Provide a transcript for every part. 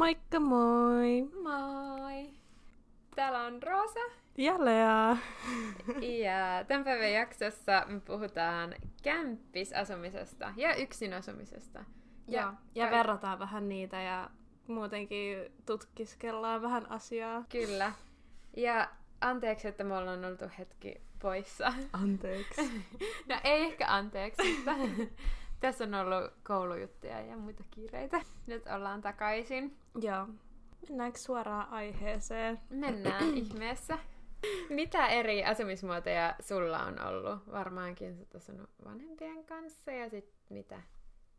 Moikka moi! Moi! Täällä on Roosa. Ja Lea. Ja tämän päivän jaksossa me puhutaan kämppisasumisesta ja yksinasumisesta. Ja, ja ka- verrataan vähän niitä ja muutenkin tutkiskellaan vähän asiaa. Kyllä. Ja anteeksi, että me ollaan oltu hetki poissa. Anteeksi. No ei ehkä anteeksi, mutta tässä on ollut koulujuttuja ja muita kiireitä. Nyt ollaan takaisin. Joo. Mennäänkö suoraan aiheeseen? Mennään ihmeessä. Mitä eri asumismuotoja sulla on ollut? Varmaankin sä asunut vanhempien kanssa ja sit mitä,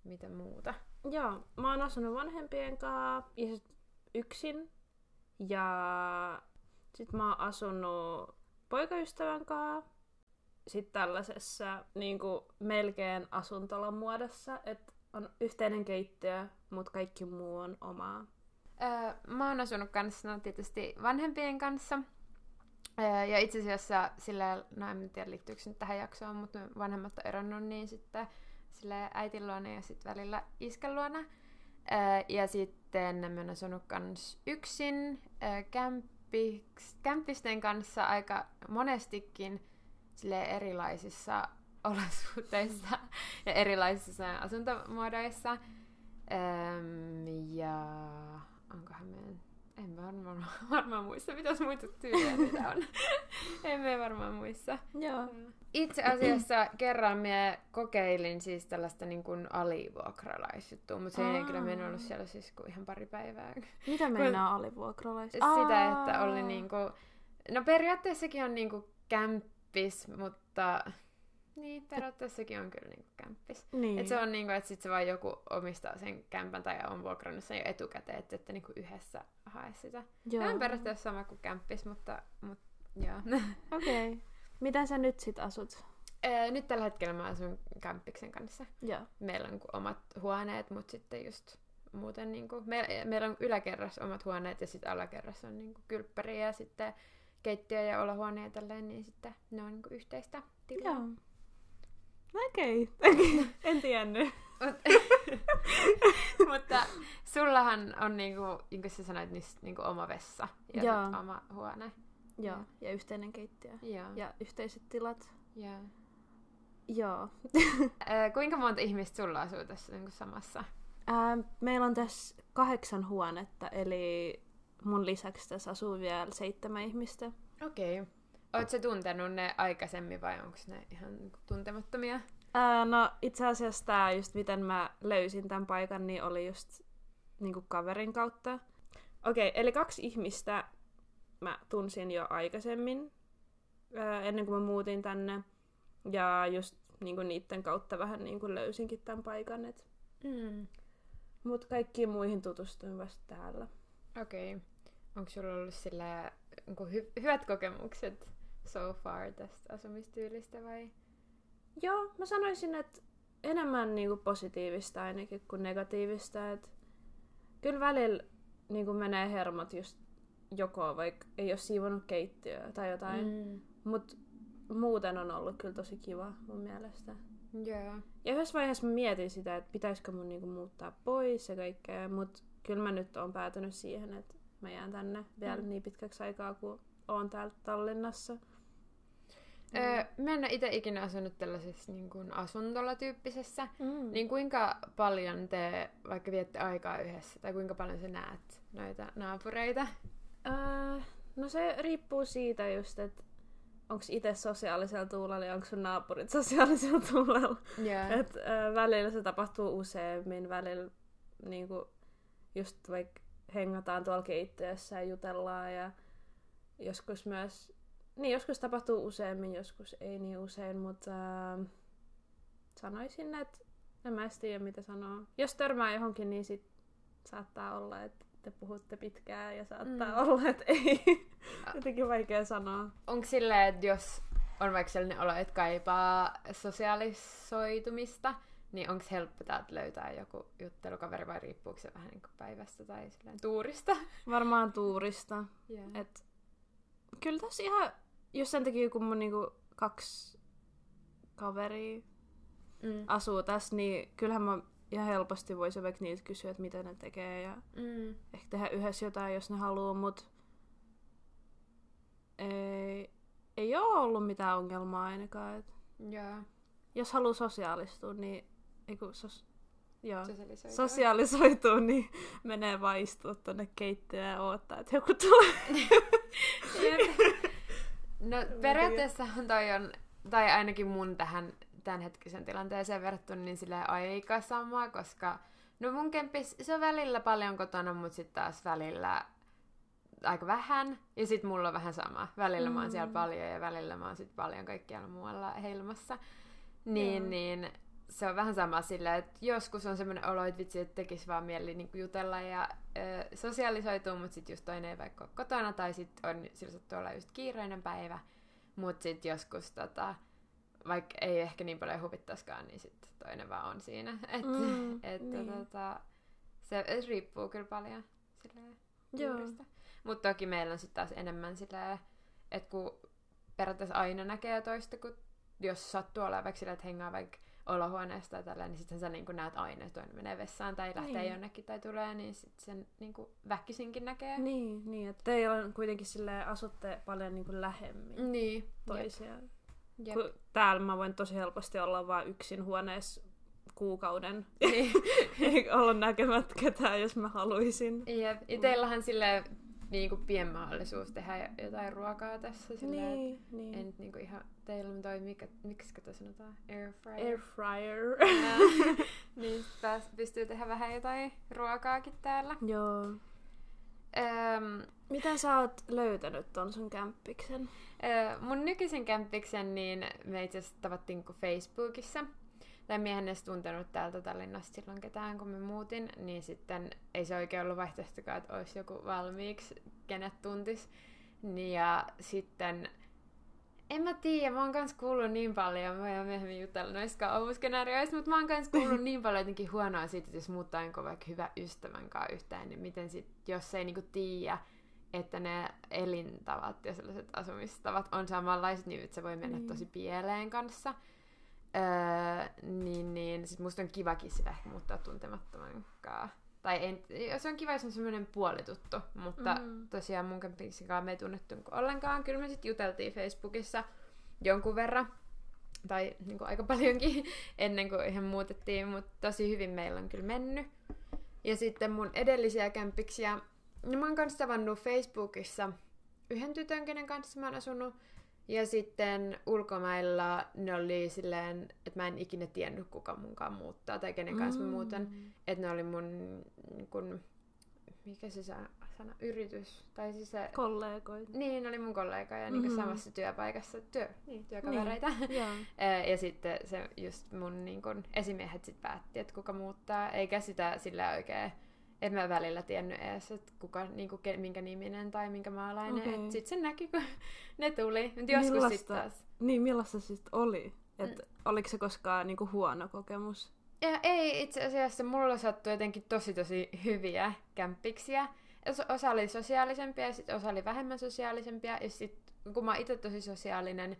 mitä muuta? Joo, mä oon asunut vanhempien kanssa ja sit yksin. Ja sit mä oon asunut poikaystävän kanssa. Sitten tällaisessa niin kuin melkein asuntolon muodossa, että on yhteinen keittiö, mutta kaikki muu on omaa. Öö, mä oon asunut kanssa no, tietysti vanhempien kanssa. Öö, ja itse asiassa sillä, no en tiedä liittyykö se nyt tähän jaksoon, mutta vanhemmat on eronnut niin sitten sille äitin luona ja sitten välillä iskän luona. Öö, ja sitten mä oon asunut kans yksin öö, kämpiks, kämpisten kanssa aika monestikin sille erilaisissa olosuhteissa ja erilaisissa asuntomuodoissa. Öm, ja onkohan meidän... En varmaan, varmaan muista, mitäs muita tyylejä niitä on. en mä varmaan muista. Joo. Itse asiassa kerran mä kokeilin siis tällaista niin kuin alivuokralaisjuttua, mutta se ei Aa. kyllä en ollut siellä siis kuin ihan pari päivää. Mitä meinaa alivuokralais? Sitä, että oli niinku... No periaatteessakin on niinku kämppis, mutta... Niin, periaatteessakin on kyllä niinku kämppis. Niin. Et se on niinku, että sit se vaan joku omistaa sen kämpän tai on vuokrannut sen jo etukäteen, että ette niinku yhdessä hae sitä. Joo. Tämä on periaatteessa sama kuin kämppis, mutta, mutta joo. Okei. Okay. Miten sä nyt sit asut? Ää, Nyt tällä hetkellä mä asun kämppiksen kanssa. Joo. Meillä on niinku omat huoneet, mutta sitten just muuten niinku, me, meillä on yläkerrassa omat huoneet ja sitten alakerrassa on niinku kylppäri ja sitten keittiö ja olohuone ja tälleen, niin sitten ne on niinku yhteistä tilaa. Joo. Okei. Okay. en tiennyt. Mutta sullahan on niinku, niin kuin sä sanoit, niin niinku oma vessa ja Joo. oma huone. Joo. Ja yhteinen keittiö. Joo. Ja yhteiset tilat. Joo. Joo. Kuinka monta ihmistä sulla asuu tässä niinku samassa? Ää, meillä on tässä kahdeksan huonetta, eli mun lisäksi tässä asuu vielä seitsemän ihmistä. Okei. Okay. Oletko tuntenut ne aikaisemmin vai onko ne ihan niinku tuntemattomia? Ää, no itse asiassa tämä just miten mä löysin tämän paikan, niin oli just niinku kaverin kautta. Okei, eli kaksi ihmistä mä tunsin jo aikaisemmin, ää, ennen kuin mä muutin tänne. Ja just niinku niiden kautta vähän niinku löysinkin tämän paikan. Et... Mm. Mut kaikkiin muihin tutustuin vasta täällä. Okei. Okay. Onko sulla ollut sillä niinku hy- hyvät kokemukset so far tästä asumistyylistä vai? Joo, mä sanoisin, että enemmän niinku positiivista ainakin kuin negatiivista. Et kyllä välillä niinku menee hermot just joko vaikka ei ole siivonut keittiöä tai jotain. Mm. Mm. Mut muuten on ollut kyllä tosi kiva mun mielestä. Joo. Ja yhdessä vaiheessa mä mietin sitä, että pitäisikö mun niinku muuttaa pois ja kaikkea, mut kyllä mä nyt oon päätynyt siihen, että mä jään tänne vielä Mm. niin pitkäksi aikaa, kun oon täällä Tallinnassa. Öö, mä en ole itse ikinä asunut tällaisessa niin kuin asuntolatyyppisessä. Mm. Niin kuinka paljon te vaikka viette aikaa yhdessä, tai kuinka paljon sä näet noita naapureita? Äh, no se riippuu siitä just, että onko itse sosiaalisella tuulella ja onko sun naapurit sosiaalisella tuulella. Joo. Et, äh, välillä se tapahtuu useammin, välillä niinku, just vaikka hengataan tuolla keittiössä ja jutellaan ja joskus myös, niin joskus tapahtuu useammin, joskus ei niin usein, mutta äh, sanoisin, että en mä edes tiedä mitä sanoo. Jos törmää johonkin, niin sit saattaa olla, että te puhutte pitkään ja saattaa mm. olla, että ei. Jotenkin vaikea sanoa. Onko silleen, että jos on vaikka sellainen olo, että kaipaa sosiaalisoitumista, niin onko helppo täältä löytää joku juttelukaveri vai riippuuko se vähän niin päivästä tai silleen tuurista? Varmaan tuurista. Yeah. Et, kyllä tässä ihan, jos sen takia kun mun niinku kaksi kaveria Mm. asuu tässä, niin kyllähän mä ihan helposti voisi vaikka niiltä kysyä, että mitä ne tekee ja Mm. ehkä tehdä yhdessä jotain, jos ne haluaa, mutta ei, ei ole ollut mitään ongelmaa ainakaan. Et Joo. jos haluaa sosiaalistua, niin ei kun sos, joo, Sosialisoitua. sosiaalisoitua, niin menee vaan istua tonne keittiöön ja odottaa, että joku tulee. No periaatteessahan toi on, tai ainakin mun tähän tämänhetkisen tilanteeseen verrattuna, niin sille aika sama, koska no mun kempis, se on välillä paljon kotona, mutta sitten taas välillä aika vähän. Ja sitten mulla on vähän sama. Välillä mä oon siellä Mm. paljon ja välillä mä oon sit paljon kaikkialla muualla helmassa. Niin, Joo. niin se on vähän sama sillä, että joskus on semmoinen olo, että vitsi, että tekisi vaan mieli niin jutella ja ö, sosiaalisoitua, mutta sitten just toinen ei vaikka ole kotona tai sitten on, sillä sattuu olla just kiireinen päivä. Mutta sitten joskus tota, vaikka ei ehkä niin paljon huvittaiskaan, niin sitten toinen vaan on siinä. Et, Mm, että niin. tota, se, riippuu kyllä paljon silleen. Mutta toki meillä on sitten taas enemmän silleen, että kun periaatteessa aina näkee toista, kun jos sattuu olemaan vaikka sillä, että hengaa vaikka olohuoneesta tai tällä, niin sitten sä niin näet aina, että toinen menee vessaan tai lähtee Niin. jonnekin tai tulee, niin sitten sen niin väkisinkin näkee. Niin, niin, että teillä on kuitenkin silleen, asutte paljon niin kuin lähemmin Niin. toisiaan. Jep. Kun täällä mä voin tosi helposti olla vaan yksin huoneessa kuukauden, Niin. olla näkemättä ketään, jos mä haluaisin. Jep. Ja teillähän silleen niin kuin pien mahdollisuus tehdä jotain ruokaa tässä. Silleen, Niin, niin. En nyt niinku ihan, teillä on toi, mikä, miksi tätä sanotaan? Air fryer. Air fryer. Niin pääs, pystyy tehdä vähän jotain ruokaakin täällä. Joo. Öm, Miten sä oot löytänyt ton sun kämppiksen? ö, mun nykyisen kämppiksen, niin me itse asiassa tavattiin niinku Facebookissa. Tai mie en edes tuntenut täältä Tallinnasta silloin ketään, kun me muutin, niin sitten ei se oikein ollut vaihtoehtokaan, että olisi joku valmiiksi, kenet tuntis. Niin ja sitten, en mä tiedä, mä oon kans kuullut niin paljon, mä oon myöhemmin jutella noista kauhuskenaarioista, mutta mä oon kans kuullut niin paljon jotenkin huonoa siitä, että jos muuttaa jonkun vaikka hyvä ystävän kanssa yhteen, niin miten sit, jos ei niinku tiedä, että ne elintavat ja sellaiset asumistavat on samanlaiset, niin että se voi mennä Niin. tosi pieleen kanssa. Öö, niin, niin sit musta on kivakin sitä ehkä muuttaa tuntemattoman kanssa. Tai en, se on kiva, jos on semmoinen puolituttu, mutta Mhm. mm. tosiaan mun kämpiksen kanssa me ei tunnettu niinku ollenkaan. Kyllä me sitten juteltiin Facebookissa jonkun verran, tai niinku aika paljonkin ennen kuin ihan muutettiin, mutta tosi hyvin meillä on kyllä mennyt. Ja sitten mun edellisiä kämpiksiä, niin mä oon kanssa tavannut Facebookissa yhden tytön, kenen kanssa mä oon asunut. Ja sitten ulkomailla ne oli silleen, että mä en ikinä tiennyt, kuka munkaan muuttaa tai kenen kanssa mä muutan. Mm. Että ne oli mun, niin kun, mikä se sa- sana, yritys, tai siis se, Kollegoit. niin, ne oli mun kollega ja niin Mhm. samassa työpaikassa, työ, niin, työkavereita. Joo. Ää, ja sitten se just mun niin kun, esimiehet sit päätti, että kuka muuttaa, eikä sitä sillä oikein, en mä välillä tiennyt edes, että kuka, niin kuin, minkä niminen tai minkä maalainen. Okay. Sitten se näki, kun ne tuli. Mut joskus sitten taas. Niin, millaista se sitten oli? Et Oliko se koskaan niinku huono kokemus? Ja ei itse asiassa, mulla sattui jotenkin tosi tosi hyviä kämppiksiä. Os- Osa oli sosiaalisempia ja sitten osa oli vähemmän sosiaalisempia. Ja sitten kun mä itse tosi sosiaalinen,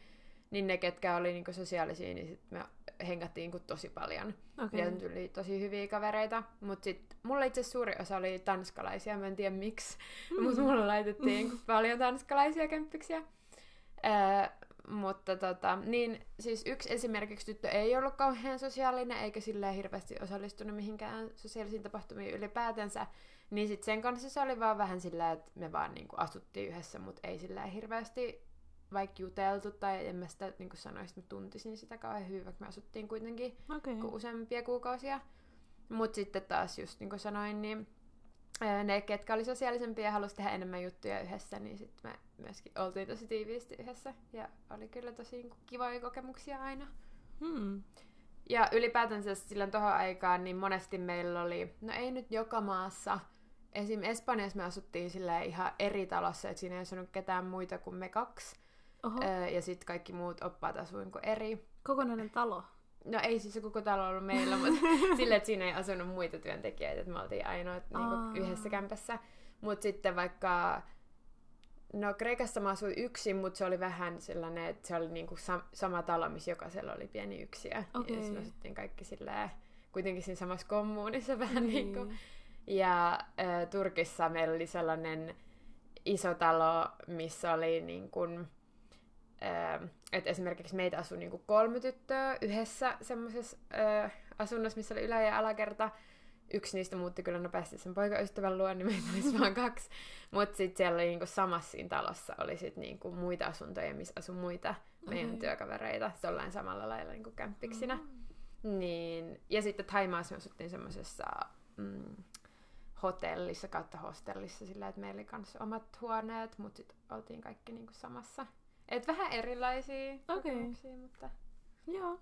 niin ne, ketkä oli niinku sosiaalisia, niin sit me hengattiin niinku tosi paljon. Okay. Ja tuli tosi hyviä kavereita. Mutta sitten mulla itse suuri osa oli tanskalaisia, mä en tiedä miksi. Mm. Mutta mulla laitettiin niinku paljon tanskalaisia kämppiksiä. Öö, mutta tota, niin siis yksi esimerkiksi tyttö ei ollut kauhean sosiaalinen, eikä sillä hirveästi osallistunut mihinkään sosiaalisiin tapahtumiin ylipäätänsä. Niin sit sen kanssa se oli vaan vähän sillä, että me vaan niinku asuttiin yhdessä, mutta ei sillä hirveästi vaikka juteltu, tai en mä sitä niin kuin sanoisi, että mä tuntisin sitä kauhean hyvin, vaikka me asuttiin kuitenkin ku- useampia kuukausia. Mutta sitten taas just niin kuin sanoin, niin ne, ketkä oli sosiaalisempia ja halusi tehdä enemmän juttuja yhdessä, niin sitten me myöskin oltiin tosi tiiviisti yhdessä. Ja oli kyllä tosi niin kuin kivoja kokemuksia aina. Hmm. Ja ylipäätänsä silloin tohon aikaan, niin monesti meillä oli, no ei nyt joka maassa, esim. Espanjassa me asuttiin sillä ihan eri talossa, että siinä ei asunut ketään muita kuin me kaksi. Oho, Öö, ja sitten kaikki muut oppaat asuin kuin eri. kokonainen talo. No ei siis se koko talo ollut meillä, mutta sillä, että siinä ei asunut muita työntekijöitä, että me oltiin ainoat niinku, yhdessä kämpässä. Mutta sitten vaikka, no Kreikassa mä asuin yksin, mutta se oli vähän sellainen, että se oli niinku sam- sama talo, missä jokaisella oli pieni yksiö. Okei. Ja sitten me asuttiin kaikki silleen kuitenkin siinä samassa kommunissa vähän niin. niin kuin. Ja äh, Turkissa meillä oli sellainen iso talo, missä oli niin kuin, että esimerkiksi meitä asui niin kuin kolme tyttöä yhdessä semmoisessa äh, asunnossa, missä oli ylä- ja alakerta. Yksi niistä muutti kyllä nopeasti sen poikaystävän luo, niin meitä olisi vain kaksi. Mutta sitten siellä oli niinku samassa siinä talossa oli sit niinku muita asuntoja, missä asui muita meidän okay. työkavereita jollain samalla lailla niinku kämppiksinä. Mm. Niin, ja sitten Taimaassa me asuttiin semmoisessa mm, hotellissa kautta hostellissa sillä, että meillä oli myös omat huoneet, mutta sitten oltiin kaikki niinku samassa. Et vähän erilaisia okay. mutta... Joo.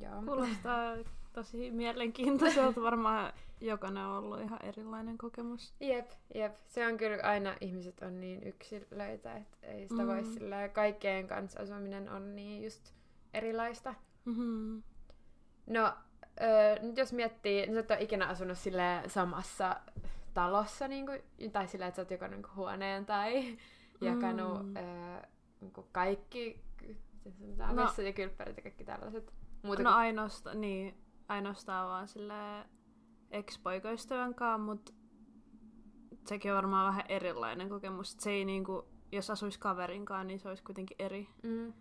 Joo. Kuulostaa tosi mielenkiintoiselta. Varmaan jokainen on ollut ihan erilainen kokemus. Jep, jep. Se on kyllä aina, ihmiset on niin yksilöitä, että ei sitä mm. voi sillä kaikkeen kanssa asuminen on niin just erilaista. Mm-hmm. No, öö, nyt jos miettii, niin sä et ole ikinä asunut sille samassa talossa, niin kuin, tai sillä, että sä oot jakanut niin huoneen tai jakanut mm. öö, niin kaikki, no. ja kylppärit ja kaikki tällaiset. Muuta no kuin... ainoastaan, niin, ainoastaan vaan sille ex-poikaystävän kanssa, mutta sekin on varmaan vähän erilainen kokemus. Se ei niinku, jos asuisi kaverinkaan, niin se olisi kuitenkin eri. Mm.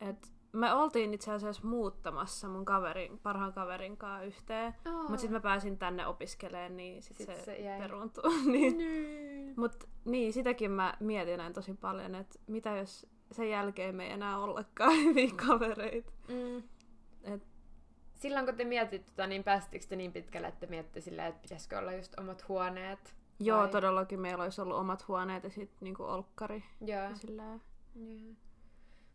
Et me oltiin itse asiassa muuttamassa mun kaverin, parhaan kaverin kanssa yhteen, oh. mutta sitten mä pääsin tänne opiskelemaan, niin sit, sit se, se jäi. peruuntuu. niin. niin. Mut niin, sitäkin mä mietin näin tosi paljon, että mitä jos sen jälkeen me ei enää ollakaan hyviä kavereita. Mm. Et... Silloin kun te mietitte tota, niin pääsittekö te niin pitkälle, että mietitte silleen, että pitäisikö olla just omat huoneet? Joo, vai? todellakin meillä olisi ollut omat huoneet ja sitten niinku olkkari. Joo. Ja silleen... Joo.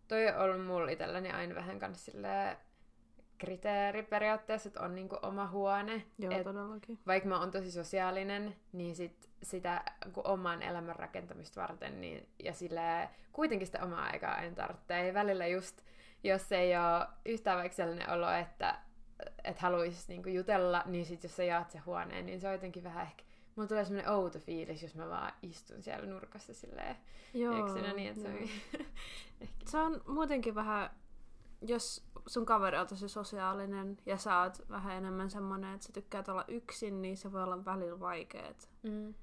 Toi on ollut mulla itselläni aina vähän silleen kriteeri periaatteessa, että on niinku oma huone. Joo, et todellakin. Vaikka mä oon tosi sosiaalinen, niin sit sitä kun oman elämän rakentamista varten, niin, ja sille kuitenkin sitä omaa aikaa en tarvitse. Välillä just jos ei ole yhtään vaikka sellainen olo, että et haluaisi niinku jutella, niin sit jos sä jaat se huoneen, niin se on jotenkin vähän ehkä... Mulla tulee semmoinen outo fiilis, jos mä vaan istun siellä nurkassa silleen joo, yksinä, niin että se on... se on muutenkin vähän, jos sun kaveri on tosi sosiaalinen ja sä oot vähän enemmän semmonen, että sä tykkäät olla yksin, niin se voi olla välillä vaikeet. Mm.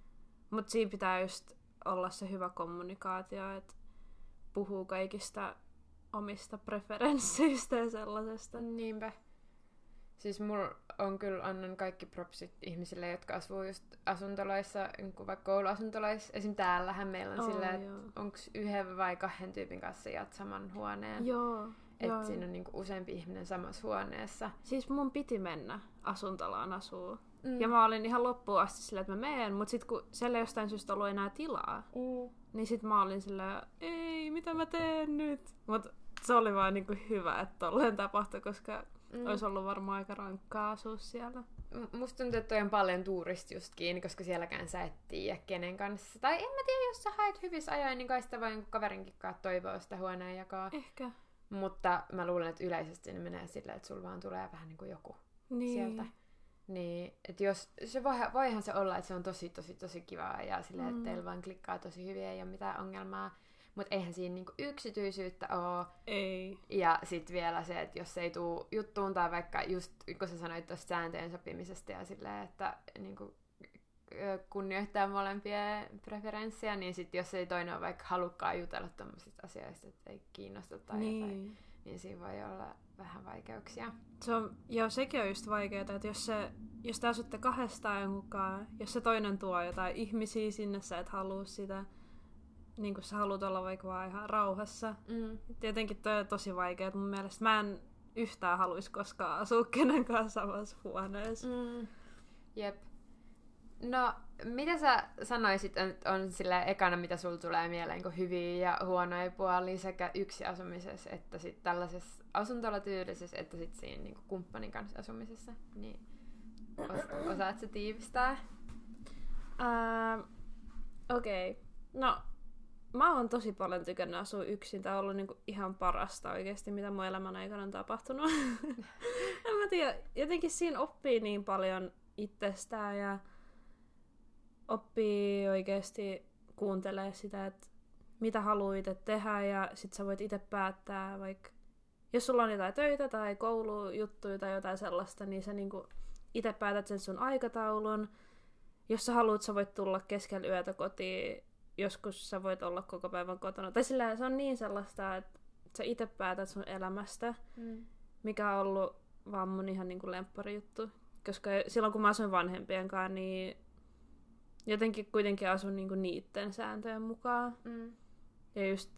Mutta siinä pitää just olla se hyvä kommunikaatio, että puhuu kaikista omista preferensseistä ja sellaisesta. Niinpä. Siis mulla on kyllä, annan kaikki propsit ihmisille, jotka asuu just asuntoloissa, niin vaikka kouluasuntoloissa. Esim. täällähän meillä on oh, silleen, että onko yhden vai kahden tyypin kanssa jaat saman huoneen. Joo. Että siinä on niinku useampi ihminen samassa huoneessa. Siis mun piti mennä asuntolaan asuu. Mm. Ja mä olin ihan loppuun asti silleen, että mä menen, mutta sitten kun siellä ei jostain syystä ollut enää tilaa, mm. niin sitten mä olin silleen, ei, mitä mä teen nyt? Mutta se oli vaan niinku hyvä, että tolleen tapahtui, koska mm. olisi ollut varmaan aika rankkaa asua siellä. Musta tuntuu, että toi on paljon tuuristi just kiinni, koska sielläkään sä et tiedä kenen kanssa. Tai en mä tiedä, jos sä haet hyvissä ajoin, niin kai sitä voi kaverinkin kanssa toivoa sitä huoneen jakaa. Ehkä. Mutta mä luulen, että yleisesti ne menee silleen, että sulla vaan tulee vähän niin kuin joku niin. sieltä. Niin, että jos, se voi, voihan se olla, että se on tosi, tosi, tosi kivaa ja silleen, mm. että teillä vaan klikkaa tosi hyvin, ei ole mitään ongelmaa. Mutta eihän siinä niinku yksityisyyttä ole. Ei. Ja sitten vielä se, että jos ei tule juttuun tai vaikka just, kun sä sanoit tuosta sääntöjen sopimisesta ja silleen, että niinku, kunnioittaa molempien preferenssiä, niin sitten jos ei toinen ole vaikka halukkaa jutella tuommoisista asioista, että ei kiinnosta tai niin. jotain, niin siinä voi olla vähän vaikeuksia. Se on, joo, sekin on just vaikeaa, että jos, se, jos te asutte kahdestaan mukaan, jos se toinen tuo jotain ihmisiä sinne, sä et halua sitä, niin kuin sä haluat olla vaikka vaan ihan rauhassa. Mm. Tietenkin toi on tosi vaikeaa, mun mielestä mä en yhtään haluaisi koskaan asua kenenkään samassa huoneessa. Mm. Jep. No, mitä sä sanoisit, että on sillä ekana, mitä sulla tulee mieleen, kun hyviä ja huonoja puolia sekä yksi asumisessa, että sitten tällaisessa asuntolotyylisessä, että sitten siinä niin kumppanin kanssa asumisessa, niin os- osaat sä tiivistää? Uh, Okei. Okay. No, mä oon tosi paljon tykännyt asua yksin. Tää on ollut niinku ihan parasta oikeasti, mitä mun elämän aikana on tapahtunut. en mä tiedä, jotenkin siinä oppii niin paljon itsestään ja oppii oikeasti kuuntelee sitä, että mitä haluaa itse tehdä ja sit sä voit itse päättää vaikka jos sulla on jotain töitä tai koulujuttuja tai jotain sellaista, niin sä niinku itse päätät sen sun aikataulun. Jos sä haluat, sä voit tulla keskellä yötä kotiin. Joskus sä voit olla koko päivän kotona. Tai sillä se on niin sellaista, että sä itse päätät sun elämästä, Mm. mikä on ollut vaan mun ihan niinku lemppari juttu. Koska silloin kun mä asuin vanhempien kanssa, niin jotenkin kuitenkin asun niinku niitten sääntöjen mukaan. Mm. Ja just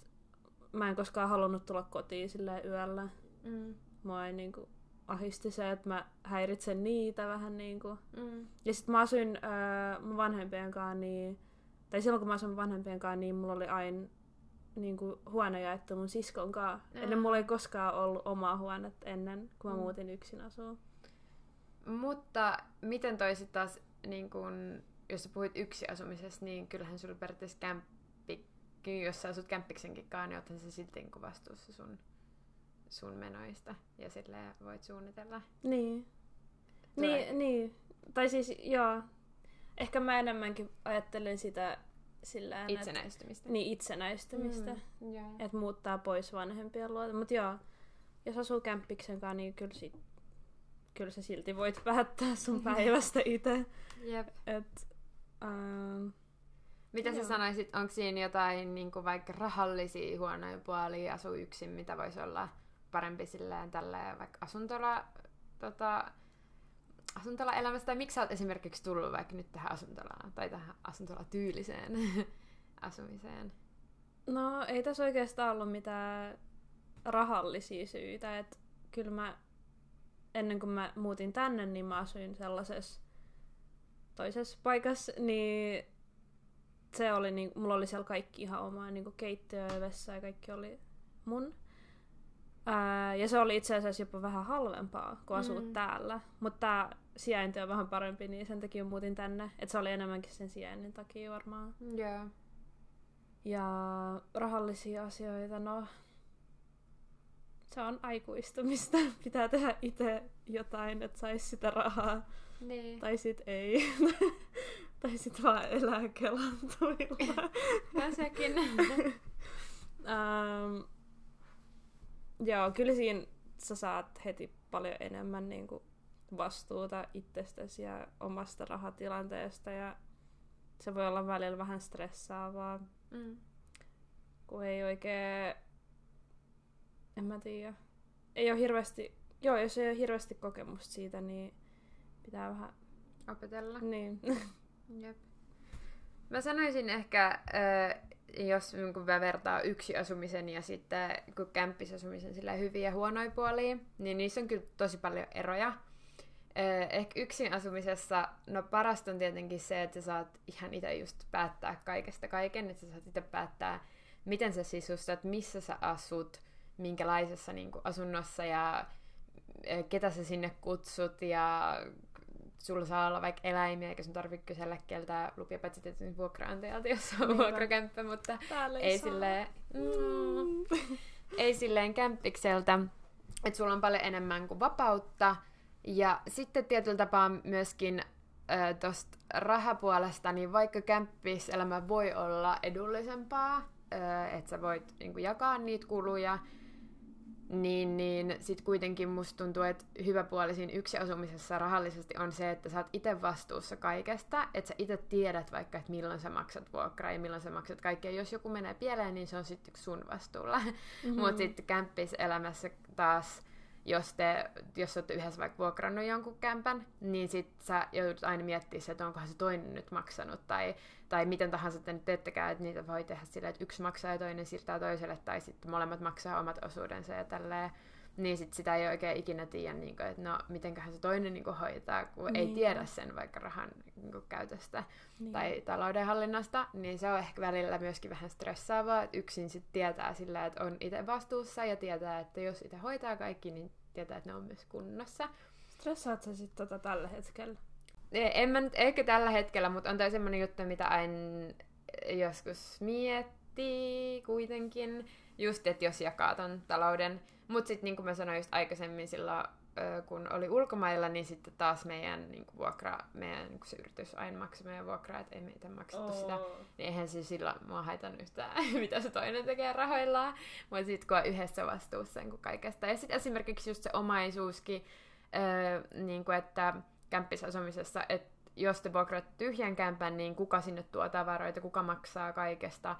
mä en koskaan halunnut tulla kotiin sillä yöllä. Mm. Mua ei niinku ahisti se, että mä häiritsen niitä vähän niinku. Mm. Ja sit mä asuin öö, mun vanhempien kanssa, niin, tai silloin kun mä asuin vanhempien kanssa, niin mulla oli aina niinku, huone jaettu mun siskon kanssa. Aa. Ennen mulla ei koskaan ollut omaa huonetta ennen, kun mä Mm. muutin yksin asuun. Mutta miten toi taas, niin kun, jos sä puhuit yksinasumisesta, niin kyllähän sulla periaatteessa kämppi, jos sä asut kämppiksenkin kanssa, niin oothan se silti niin vastuussa sun, sun menoista. Ja silleen voit suunnitella. Niin. Tulee. Niin, niin. Tai siis, joo. Ehkä mä enemmänkin ajattelen sitä sillä että- Itsenäistymistä. Niin, itsenäistymistä. Mm. Joo. Että muuttaa pois vanhempien luota. Mutta joo, jos asuu kämppiksen kanssa, niin kyllä, sit, kyllä sä silti voit päättää sun päivästä itse. Jep. Et, ähm, Mitä sä Joo. sanoisit, onko siinä jotain niin kuin vaikka rahallisia huonoja puolia asuu yksin, mitä voisi olla parempi silleen tälleen vaikka asuntola, tota, asuntola elämässä, tai miksi sä oot esimerkiksi tullut vaikka nyt tähän asuntolaan, tai tähän asuntolatyyliseen asumiseen? no ei tässä oikeastaan ollut mitään rahallisia syitä. Et kyllä mä, ennen kuin mä muutin tänne, niin mä asuin sellaisessa toisessa paikassa, niin se oli, niin, mulla oli siellä kaikki ihan omaa, niin keittiö ja vessa ja kaikki oli mun. Ää, ja se oli itse asiassa jopa vähän halvempaa kuin asua Mm. täällä. Mutta sijainti on vähän parempi, niin sen takia muutin tänne. Että se oli enemmänkin sen sijainnin takia varmaan. Joo. Ja rahallisia asioita, no... Se on aikuistumista. Pitää tehdä itse jotain, että saisi sitä rahaa. Niin. Tai sit ei. tai sit vaan elää Kelan tuilla. Sekin. ähm, joo, kyllä siinä sä saat heti paljon enemmän niinku vastuuta itsestäsi ja omasta rahatilanteesta. Ja se voi olla välillä vähän stressaavaa, mm. kun ei oikein... En mä tiedä. Ei ole hirveästi... Joo, jos ei ole hirveästi kokemusta siitä, niin pitää vähän... Opetella. Niin. Jep. Mä sanoisin ehkä, jos niin kun mä vertaa yksi asumisen ja sitten kun kämppisasumisen sillä hyviä ja huonoja puolia, niin niissä on kyllä tosi paljon eroja. Äh, ehkä yksin asumisessa, no parasta on tietenkin se, että sä saat ihan itse just päättää kaikesta kaiken, että sä saat itse päättää, miten sä sisustat, missä sä asut, minkälaisessa niin kuin, asunnossa ja äh, ketä sä sinne kutsut ja sulla saa olla vaikka eläimiä, eikä sun tarvitse kysellä keltä lupia paitsi tietysti vuokraantajalta, jos on Niinpä. vuokrakämppä, mutta Täällä ei saa. silleen, mm, ei silleen kämppikseltä, että sulla on paljon enemmän kuin vapautta. Ja sitten tietyllä tapaa myöskin tuosta rahapuolesta, niin vaikka kämppiselämä voi olla edullisempaa, että sä voit niin jakaa niitä kuluja, niin, niin sitten kuitenkin musta tuntuu, että hyvä puoli siinä yksinasumisessa rahallisesti on se, että sä oot itse vastuussa kaikesta, että sä itse tiedät vaikka, että milloin sä maksat vuokraa ja milloin sä maksat kaikkea. Jos joku menee pieleen, niin se on sitten sun vastuulla. Mm-hmm. Mutta sitten kämppiselämässä taas, jos te, jos olette yhdessä vaikka vuokrannut jonkun kämpän, niin sit sä joudut aina miettimään että onkohan se toinen nyt maksanut, tai, tai miten tahansa te nyt teettekään, että niitä voi tehdä silleen, että yksi maksaa ja toinen siirtää toiselle, tai sitten molemmat maksaa omat osuudensa ja tälleen. Niin sit sitä ei oikein ikinä tiedä, niin kuin, että no mitenköhän se toinen niin kuin, hoitaa, kun niin. ei tiedä sen vaikka rahan niin kuin, käytöstä Niin. tai taloudenhallinnasta, niin se on ehkä välillä myöskin vähän stressaavaa, että yksin sitten tietää sillä, että on itse vastuussa ja tietää, että jos itse hoitaa kaikki, niin tietää, että ne on myös kunnossa. Stressaat sä sit tota tällä hetkellä? E- En mä nyt ehkä tällä hetkellä, mutta on toi semmonen juttu, mitä aina joskus miettii kuitenkin. Just, että jos jakaa ton talouden Mut sitten niin kuin mä sanoin just aikaisemmin silloin, kun oli ulkomailla, niin sitten taas meidän niin kuin vuokra, meidän niin kuin se yritys aina maksoi meidän vuokraa, että ei me itse maksettu sitä. Niin eihän se sillä mua haitannut yhtään, mitä se toinen tekee rahoillaan. Mutta sitten kun on yhdessä vastuussa niin kuin kaikesta. Ja sitten esimerkiksi just se omaisuuskin, öö, niin kuin että kämppisasumisessa, että jos te vuokraat tyhjän kämpän, niin kuka sinne tuo tavaroita, kuka maksaa kaikesta.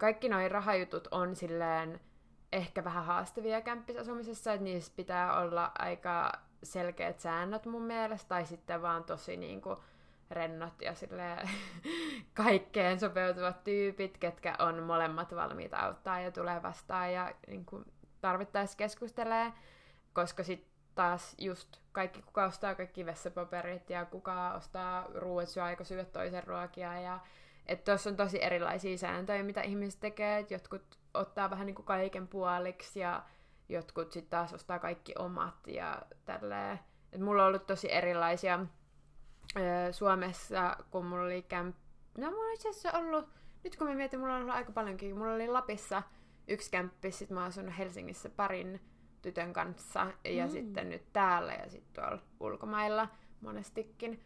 Kaikki noin rahajutut on silleen ehkä vähän haastavia kämppisasumisessa, että niissä pitää olla aika selkeät säännöt mun mielestä, tai sitten vaan tosi niin kuin rennot ja sille kaikkeen sopeutuvat tyypit, ketkä on molemmat valmiita auttaa ja tulee vastaan ja niin kuin tarvittaessa keskustelee, koska sitten taas just kaikki, kuka ostaa kaikki vessapaperit ja kuka ostaa ruuat, syö aika syödä toisen ruokia ja että tuossa on tosi erilaisia sääntöjä, mitä ihmiset tekee, että jotkut ottaa vähän niin kuin kaiken puoliksi ja jotkut sitten taas ostaa kaikki omat ja tälleen. Et mulla on ollut tosi erilaisia Suomessa, kun mulla oli kämp... No mulla on itse asiassa ollut, nyt kun mä mietin, mulla on ollut aika paljonkin. Mulla oli Lapissa yksi kämppi, sit mä oon asunut Helsingissä parin tytön kanssa ja mm. sitten nyt täällä ja sitten tuolla ulkomailla monestikin.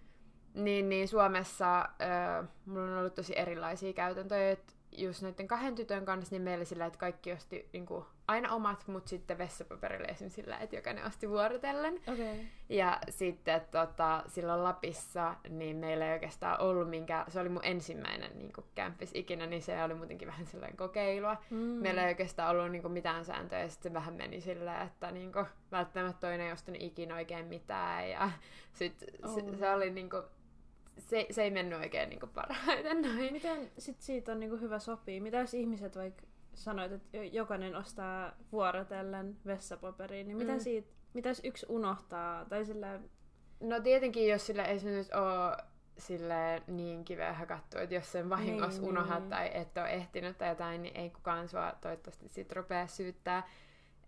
Niin, niin Suomessa öö, mulla on ollut tosi erilaisia käytäntöjä, että just näiden kahden tytön kanssa, niin meillä sillä, että kaikki osti niin kuin, aina omat, mutta sitten vessapaperille esimerkiksi sillä, että jokainen osti vuorotellen. Okay. Ja sitten tota, silloin Lapissa, niin meillä ei oikeastaan ollut minkä, se oli mun ensimmäinen niin kuin, kämppis ikinä, niin se oli muutenkin vähän sellainen kokeilua. Mm. Meillä ei oikeastaan ollut niin kuin, mitään sääntöjä, ja sitten vähän meni silleen, että niin kuin, välttämättä toinen ei ostanut ikinä oikein mitään, ja sitten oh. se, se oli niin kuin, se, se ei mennyt oikein niin parhaiten noin. Miten sit siitä on niin hyvä sopii? Mitä jos ihmiset vaikka sanoit, että jokainen ostaa vuorotellen vessapaperiin, niin mitä mm. siitä, mitä jos yksi unohtaa? Tai sillä... No tietenkin, jos sillä ei se nyt ole sille niin kiveä hakattu, että jos sen vahingossa niin, unohdat niin. tai et ole ehtinyt tai jotain, niin ei kukaan sua toivottavasti sit rupea syyttää.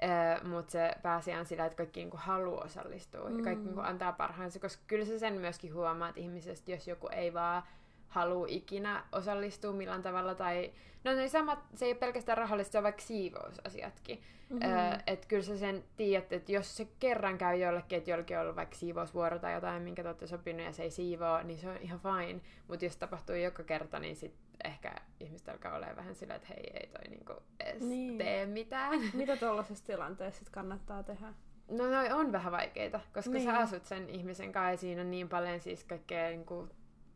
Uh, mutta se pääasiaan sillä, että kaikki niinku haluaa osallistua mm. ja kaikki niinku antaa parhaansa, koska kyllä se sen myöskin huomaat ihmisestä, jos joku ei vaan halua ikinä osallistua millään tavalla. Tai, no ne samat, se ei ole pelkästään rahallista, se on vaikka siivousasiatkin. Mm-hmm. Uh, että kyllä sä sen tiedät, että jos se kerran käy jollekin, että jollekin on ollut vaikka siivousvuoro tai jotain, minkä te olette sopinut ja se ei siivoo, niin se on ihan fine. Mutta jos tapahtuu joka kerta, niin sit ehkä ihmiset alkaa olla vähän sillä, että hei, ei toi niinku edes niin. tee mitään. Mitä tuollaisessa tilanteessa sit kannattaa tehdä? No noi on vähän vaikeita, koska niin. sä asut sen ihmisen kanssa ja siinä on niin paljon siis kaikkea niinku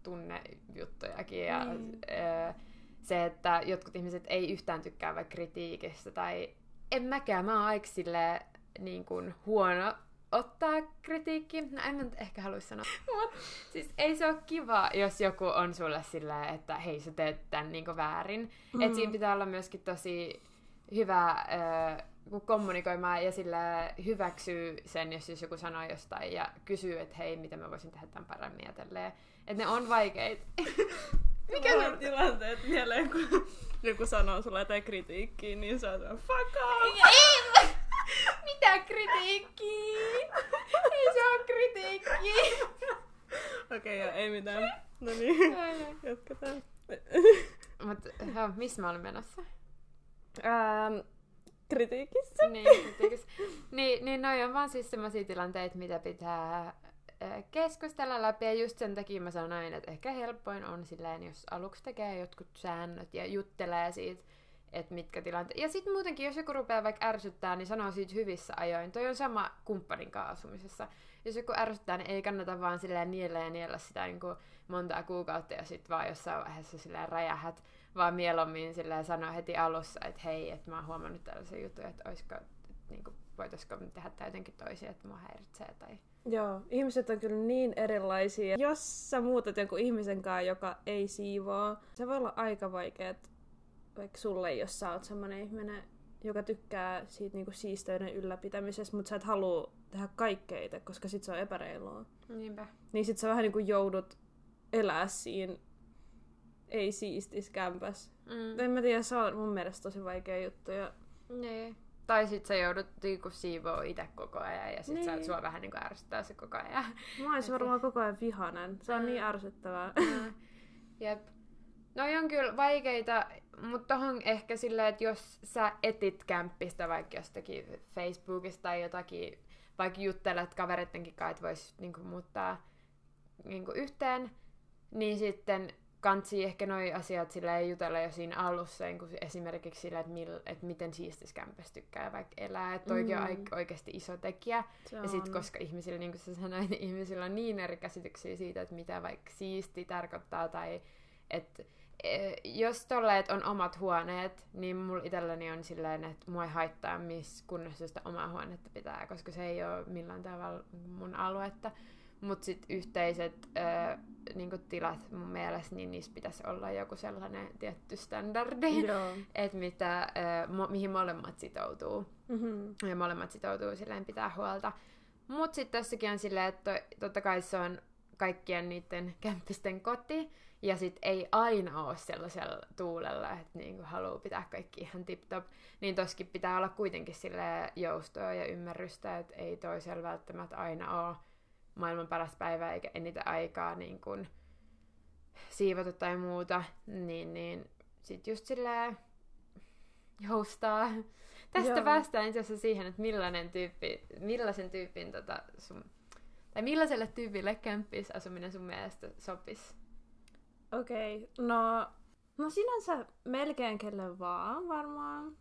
tunnejuttujakin ja niin. ö, se, että jotkut ihmiset ei yhtään tykkää vaikka kritiikistä tai en mäkään, mä oon aika silleen, niin kuin huono ottaa kritiikki. No en mä nyt ehkä haluaisi sanoa. Mut siis ei se ole kiva, jos joku on sulle silleen, että hei sä teet tän niinku väärin. Mm. Et siinä pitää olla myöskin tosi hyvä äh, kommunikoimaan ja sille hyväksyy sen, jos siis joku sanoo jostain ja kysyy, että hei, miten mä voisin tehdä tämän paremmin ja tälleen. Että ne on vaikeita. Mikä on tilanteet mieleen, kun joku sanoo sulle jotain kritiikkiä, niin sä oot fuck off! Mitä kritiikkiä? Ei se ole kritiikki. Okei, okay, ei mitään. No niin, jatketaan. Mut, missä mä olin menossa? Ähm, kritiikissä. Niin, kritiikissä. niin, niin noi on vaan siis semmoisia tilanteita, mitä pitää keskustella läpi ja just sen takia mä sanoin, että ehkä helpoin on silleen, jos aluksi tekee jotkut säännöt ja juttelee siitä, että mitkä tilanteet. Ja sitten muutenkin, jos joku rupeaa vaikka ärsyttää, niin sanoo siitä hyvissä ajoin. Toi on sama kumppanin asumisessa. Jos joku ärsyttää, niin ei kannata vaan silleen niellä ja niellä sitä niin kuin montaa kuukautta ja sitten vaan jossain vaiheessa silleen räjähät, vaan mieluummin silleen sanoa heti alussa, että hei, että mä oon huomannut tällaisia juttuja, että olisiko, niin kuin, voitaisiko tehdä tämä jotenkin toisin, että mua häiritsee tai Joo, ihmiset on kyllä niin erilaisia. Jos sä muutat jonkun ihmisen kanssa, joka ei siivoa, se voi olla aika vaikeet vaikka sulle, jos sä oot semmonen ihminen, joka tykkää siitä niinku siisteyden ylläpitämisestä, mutta sä et halua tehdä kaikkea itse, koska sit se on epäreilua. Niinpä. Niin sit sä vähän niinku joudut elää siinä ei siistis kämpäs. Mm. En mä tiedä, se on mun mielestä tosi vaikea juttu. Ja... Nee. Tai sit sä joudut niinku siivoa itse koko ajan ja sit niin. sä, sua vähän niinku ärsyttää se koko ajan. Mä ois varmaan koko ajan vihanen. Se on mm. niin ärsyttävää. Mm. Jep. No on kyllä vaikeita, mutta tohon ehkä silleen, että jos sä etit kämppistä vaikka jostakin Facebookista tai jotakin, vaikka juttelet kaverittenkin kanssa, että vois niinku, muuttaa niinku, yhteen, niin sitten kansi ehkä noi asiat sillä ei jutella jo siinä alussa, niin kuin esimerkiksi sillä, että, mil, että miten siistis kämpässä tykkää vaikka elää, että toikin mm. on oikeasti iso tekijä. Se ja sitten koska ihmisillä, niin kuin sä sanoit, niin ihmisillä on niin eri käsityksiä siitä, että mitä vaikka siisti tarkoittaa, tai että jos tolleet on omat huoneet, niin mulla itselläni on silleen, että mua ei haittaa, missä kunnossa sitä omaa huonetta pitää, koska se ei ole millään tavalla mun aluetta. Mutta sitten yhteiset ö, niinku tilat mun mielestä, niin niissä pitäisi olla joku sellainen tietty standardi, että mitä, ö, mo- mihin molemmat sitoutuu. Mm-hmm. Ja molemmat sitoutuu silleen pitää huolta. Mutta sitten tässäkin on silleen, että to, totta kai se on kaikkien niiden kämppisten koti, ja sitten ei aina ole sellaisella tuulella, että niinku haluaa pitää kaikki ihan tip-top. Niin toskin pitää olla kuitenkin sille joustoa ja ymmärrystä, että ei toisella välttämättä aina ole maailman paras päivä eikä enitä aikaa niin kuin siivota tai muuta, niin, niin sit just silleen joustaa. Tästä Joo. päästään itse asiassa siihen, että millainen tyyppi, millaisen tyypin tota sun, tai millaiselle tyypille kämppisasuminen sun mielestä sopisi? Okei, okay, no, no sinänsä melkein kelle vaan varmaan.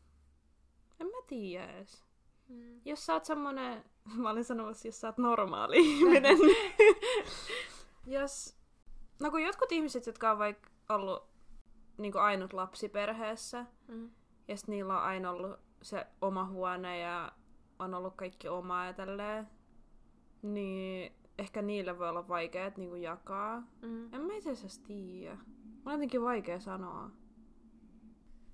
En mä tiedä edes. Mm. Jos sä oot semmonen, mä olin sanomassa, jos sä oot normaali ihminen. jos, no kun jotkut ihmiset, jotka on vaikka ollut niin ainut lapsi perheessä, mm. ja sit niillä on aina ollut se oma huone ja on ollut kaikki omaa ja tälleen, niin ehkä niille voi olla vaikea niin jakaa. Mm. En mä itse asiassa tiedä. On jotenkin vaikea sanoa.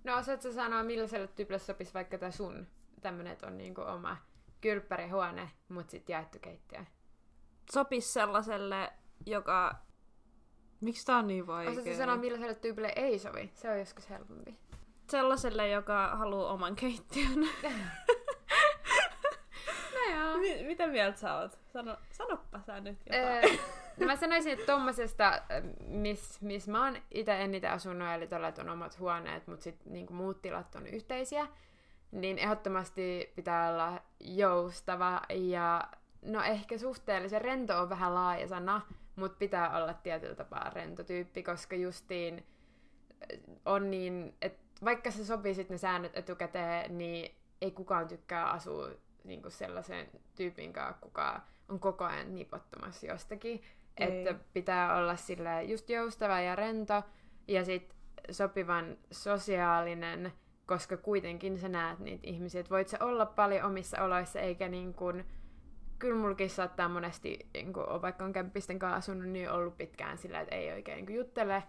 No osaatko sanoa, millaiselle tyypille sopisi vaikka tämä sun tämmönen, että on niinku oma kylppärihuone, mutta sitten jaettu keittiö. Sopis sellaiselle, joka... Miksi tää on niin vaikea? Osaatko sanoa, millaiselle tyypille ei sovi? Se on joskus helpompi. Sellaiselle, joka haluaa oman keittiön. no joo. M- mitä mieltä sä oot? Sano, sanoppa sä nyt jotain. no mä sanoisin, että tommosesta, missä mis mä oon itse eniten asunut, eli tuolla, että on omat huoneet, mutta sitten niinku muut tilat on yhteisiä, niin ehdottomasti pitää olla joustava ja no ehkä suhteellisen rento on vähän laaja sana, mutta pitää olla tietyllä tapaa rentotyyppi, koska justiin äh, on niin, että vaikka se sopii sitten ne säännöt etukäteen, niin ei kukaan tykkää asua niin sellaisen tyypin kanssa, kuka on koko ajan nipottomassa jostakin. Ei. Että pitää olla sille just joustava ja rento ja sitten sopivan sosiaalinen – koska kuitenkin sä näet niitä ihmisiä. Et voit sä olla paljon omissa oloissa, eikä niin kuin, kyllä mulkin saattaa monesti, niin kuin, vaikka on kämppisten kanssa asunut, niin ollut pitkään sillä, että ei oikein niin kuin, juttele